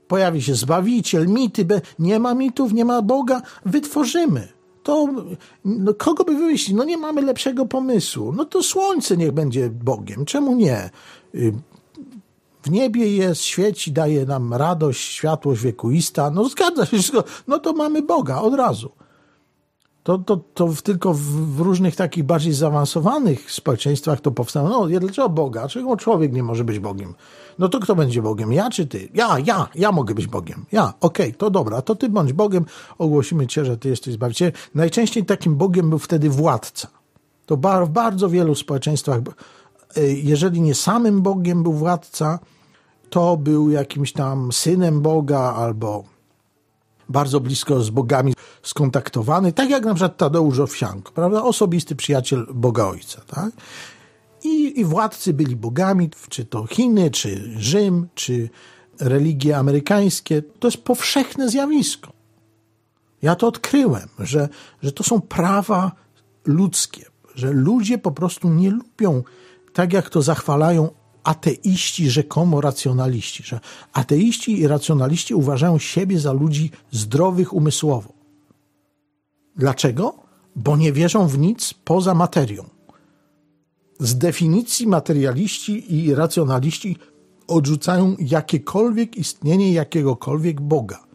Pojawi się Zbawiciel, mity, nie ma mitów, nie ma Boga, wytworzymy. To no, kogo by wymyślić? No nie mamy lepszego pomysłu. No to słońce niech będzie Bogiem. Czemu nie? Y, w niebie jest, świeci, daje nam radość, światłość wiekuista. No zgadza się wszystko. No to mamy Boga od razu. To, to, to tylko w, różnych takich bardziej zaawansowanych społeczeństwach to powstało. No, dlaczego Boga? Czego człowiek nie może być Bogiem? No to kto będzie Bogiem? Ja czy ty? Ja, ja, ja mogę być Bogiem. Ja, okej, okay, to dobra, to ty bądź Bogiem, ogłosimy cię, że ty jesteś Zbawicielem. Najczęściej takim Bogiem był wtedy władca. To w bardzo wielu społeczeństwach, y, jeżeli nie samym Bogiem był władca, to był jakimś tam synem Boga albo bardzo blisko z bogami skontaktowany, tak jak na przykład Tadeusz Owsianko, prawda? Osobisty przyjaciel Boga Ojca, tak? I, I władcy byli bogami, czy to Chiny, czy Rzym, czy religie amerykańskie. To jest powszechne zjawisko. Ja to odkryłem, że, że to są prawa ludzkie, że ludzie po prostu nie lubią, tak jak to zachwalają ateiści, rzekomo racjonaliści, że ateiści i racjonaliści uważają siebie za ludzi zdrowych umysłowo. Dlaczego? Bo nie wierzą w nic poza materią. Z definicji materialiści i racjonaliści odrzucają jakiekolwiek istnienie jakiegokolwiek Boga.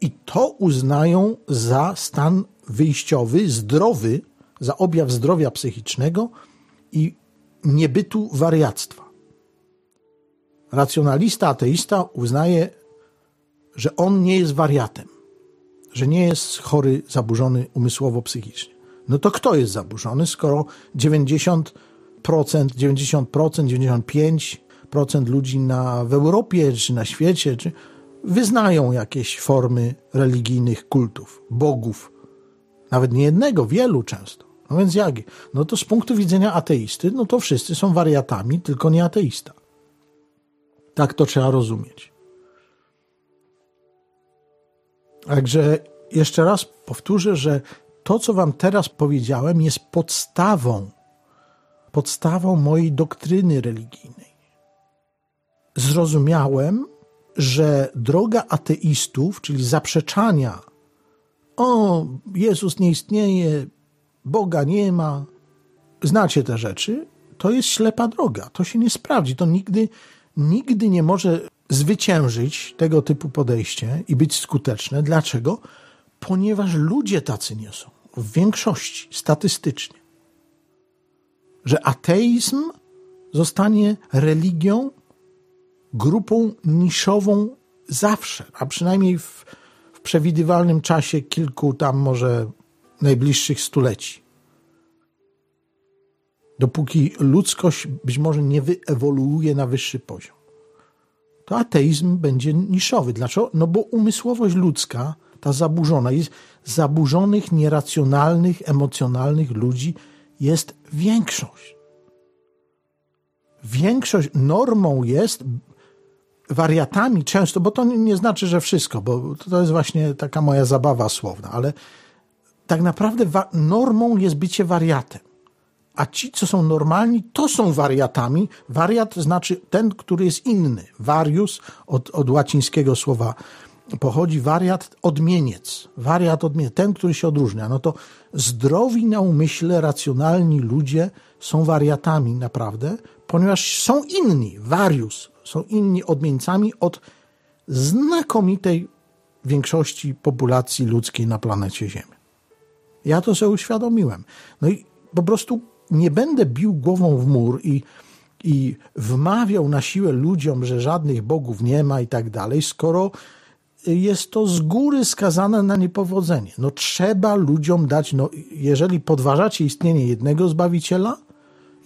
I to uznają za stan wyjściowy, zdrowy, za objaw zdrowia psychicznego i niebytu wariactwa. Racjonalista, ateista uznaje, że on nie jest wariatem, że nie jest chory, zaburzony umysłowo-psychicznie. No to kto jest zaburzony, skoro 90%, 90%, 95% ludzi na, w Europie czy na świecie czy, wyznają jakieś formy religijnych kultów, bogów, nawet nie jednego, wielu często. No więc jak? No to z punktu widzenia ateisty, no to wszyscy są wariatami, tylko nie ateista. Tak to trzeba rozumieć. Także jeszcze raz powtórzę, że to, co Wam teraz powiedziałem, jest podstawą, podstawą mojej doktryny religijnej. Zrozumiałem, że droga ateistów, czyli zaprzeczania, o, Jezus nie istnieje, Boga nie ma, znacie te rzeczy, to jest ślepa droga. To się nie sprawdzi. To nigdy nigdy nie może zwyciężyć tego typu podejście i być skuteczne. Dlaczego? Ponieważ ludzie tacy nie są. W większości, statystycznie. Że ateizm zostanie religią, grupą niszową zawsze, a przynajmniej w, w przewidywalnym czasie kilku tam może najbliższych stuleci dopóki ludzkość być może nie wyewoluuje na wyższy poziom. To ateizm będzie niszowy. Dlaczego? No bo umysłowość ludzka, ta zaburzona, jest zaburzonych, nieracjonalnych, emocjonalnych ludzi jest większość. Większość normą jest wariatami często, bo to nie znaczy, że wszystko, bo to jest właśnie taka moja zabawa słowna, ale tak naprawdę normą jest bycie wariatem a ci, co są normalni, to są wariatami. Wariat znaczy ten, który jest inny. Varius od, od łacińskiego słowa pochodzi wariat odmieniec. Wariat odmieniec, ten, który się odróżnia. No to zdrowi na umyśle, racjonalni ludzie są wariatami naprawdę, ponieważ są inni. Varius są inni odmieńcami od znakomitej większości populacji ludzkiej na planecie Ziemia. Ja to sobie uświadomiłem. No i po prostu nie będę bił głową w mur i, i wmawiał na siłę ludziom, że żadnych bogów nie ma i tak dalej, skoro jest to z góry skazane na niepowodzenie. No trzeba ludziom dać, no jeżeli podważacie istnienie jednego Zbawiciela,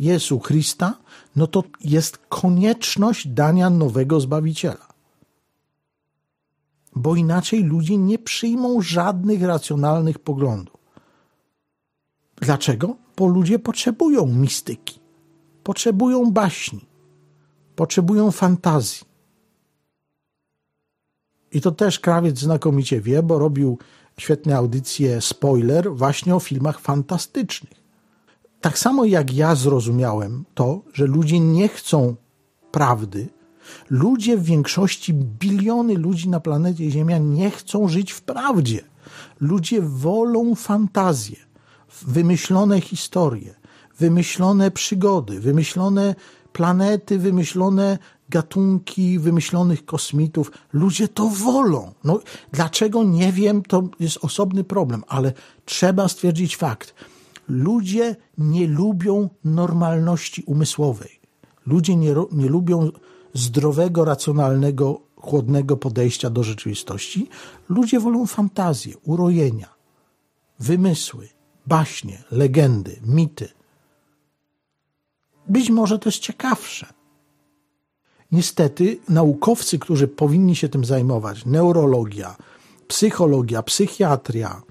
Jezu Chrysta, no to jest konieczność dania nowego Zbawiciela. Bo inaczej ludzie nie przyjmą żadnych racjonalnych poglądów. Dlaczego? Bo ludzie potrzebują mistyki, potrzebują baśni, potrzebują fantazji. I to też krawiec znakomicie wie, bo robił świetne audycje spoiler właśnie o filmach fantastycznych. Tak samo jak ja zrozumiałem to, że ludzie nie chcą prawdy, ludzie w większości, biliony ludzi na planecie Ziemia nie chcą żyć w prawdzie. Ludzie wolą fantazję, wymyślone historie, wymyślone przygody, wymyślone planety, wymyślone gatunki wymyślonych kosmitów. Ludzie to wolą. No, dlaczego nie wiem, to jest osobny problem, ale trzeba stwierdzić fakt. Ludzie nie lubią normalności umysłowej. Ludzie nie, nie lubią zdrowego, racjonalnego, chłodnego podejścia do rzeczywistości. Ludzie wolą fantazję, urojenia, wymysły, baśnie, legendy, mity. Być może to jest ciekawsze. Niestety, naukowcy, którzy powinni się tym zajmować, neurologia, psychologia, psychiatria,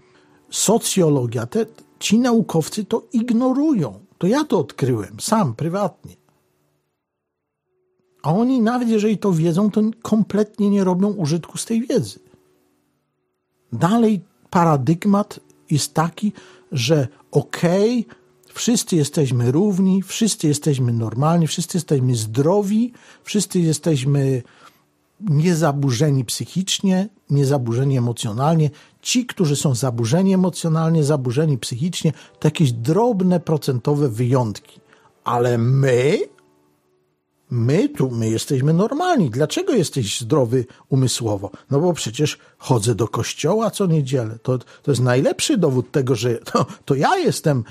socjologia, te, ci naukowcy to ignorują. To ja to odkryłem sam, prywatnie. A oni, nawet jeżeli to wiedzą, to kompletnie nie robią użytku z tej wiedzy. Dalej paradygmat jest taki, że okej, okay, Wszyscy jesteśmy równi, wszyscy jesteśmy normalni, wszyscy jesteśmy zdrowi, wszyscy jesteśmy niezaburzeni psychicznie, niezaburzeni emocjonalnie. Ci, którzy są zaburzeni emocjonalnie, zaburzeni psychicznie, to jakieś drobne procentowe wyjątki. Ale my, my tu, my jesteśmy normalni. Dlaczego jesteś zdrowy umysłowo? No bo przecież chodzę do kościoła co niedzielę. To, to jest najlepszy dowód tego, że *laughs* to, to ja jestem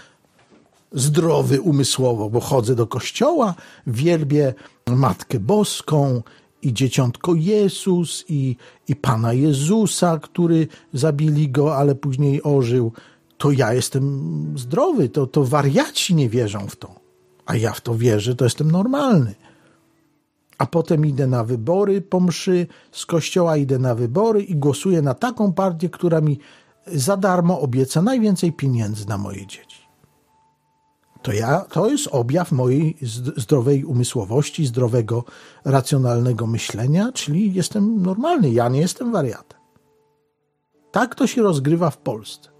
zdrowy umysłowo, bo chodzę do kościoła, wielbię Matkę Boską i Dzieciątko Jezus i, i Pana Jezusa, który zabili go, ale później ożył. To ja jestem zdrowy, to, to wariaci nie wierzą w to. A ja w to wierzę, to jestem normalny. A potem idę na wybory po mszy, z kościoła idę na wybory i głosuję na taką partię, która mi za darmo obieca najwięcej pieniędzy na moje dzieci to, ja, to jest objaw mojej zdrowej umysłowości, zdrowego, racjonalnego myślenia, czyli jestem normalny, ja nie jestem wariatem. Tak to się rozgrywa w Polsce.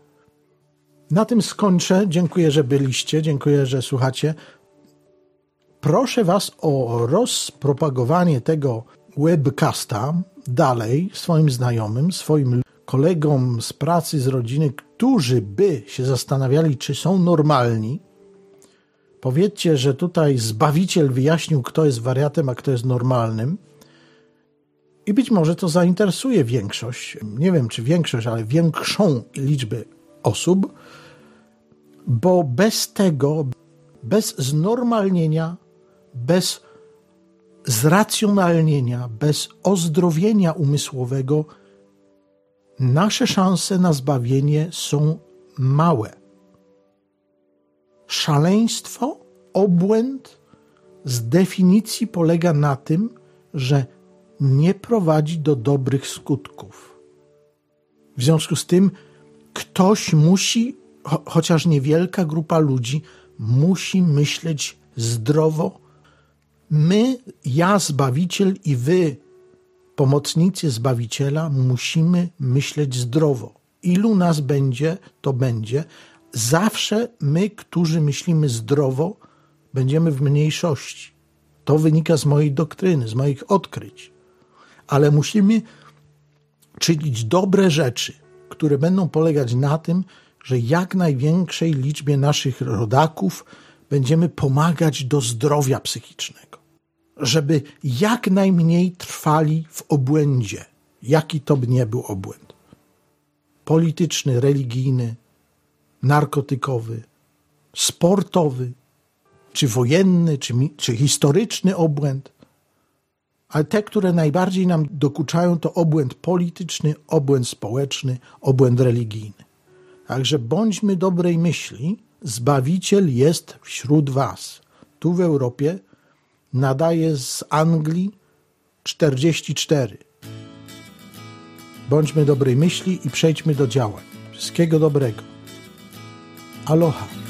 Na tym skończę. Dziękuję, że byliście, dziękuję, że słuchacie. Proszę Was o rozpropagowanie tego webcasta dalej swoim znajomym, swoim kolegom z pracy, z rodziny, którzy by się zastanawiali, czy są normalni, Powiedzcie, że tutaj Zbawiciel wyjaśnił, kto jest wariatem, a kto jest normalnym. I być może to zainteresuje większość, nie wiem czy większość, ale większą liczbę osób, bo bez tego, bez znormalnienia, bez zracjonalnienia, bez ozdrowienia umysłowego, nasze szanse na zbawienie są małe szaleństwo, obłęd z definicji polega na tym, że nie prowadzi do dobrych skutków. W związku z tym ktoś musi, cho chociaż niewielka grupa ludzi, musi myśleć zdrowo. My, ja, Zbawiciel i wy, pomocnicy Zbawiciela, musimy myśleć zdrowo. Ilu nas będzie, to będzie, zawsze my, którzy myślimy zdrowo, będziemy w mniejszości. To wynika z mojej doktryny, z moich odkryć. Ale musimy czynić dobre rzeczy, które będą polegać na tym, że jak największej liczbie naszych rodaków będziemy pomagać do zdrowia psychicznego, żeby jak najmniej trwali w obłędzie, jaki to by nie był obłęd polityczny, religijny, narkotykowy, sportowy, czy wojenny, czy, czy historyczny obłęd. Ale te, które najbardziej nam dokuczają, to obłęd polityczny, obłęd społeczny, obłęd religijny. Także bądźmy dobrej myśli, Zbawiciel jest wśród Was. Tu w Europie nadaje z Anglii 44. Bądźmy dobrej myśli i przejdźmy do działań. Wszystkiego dobrego. Aloha.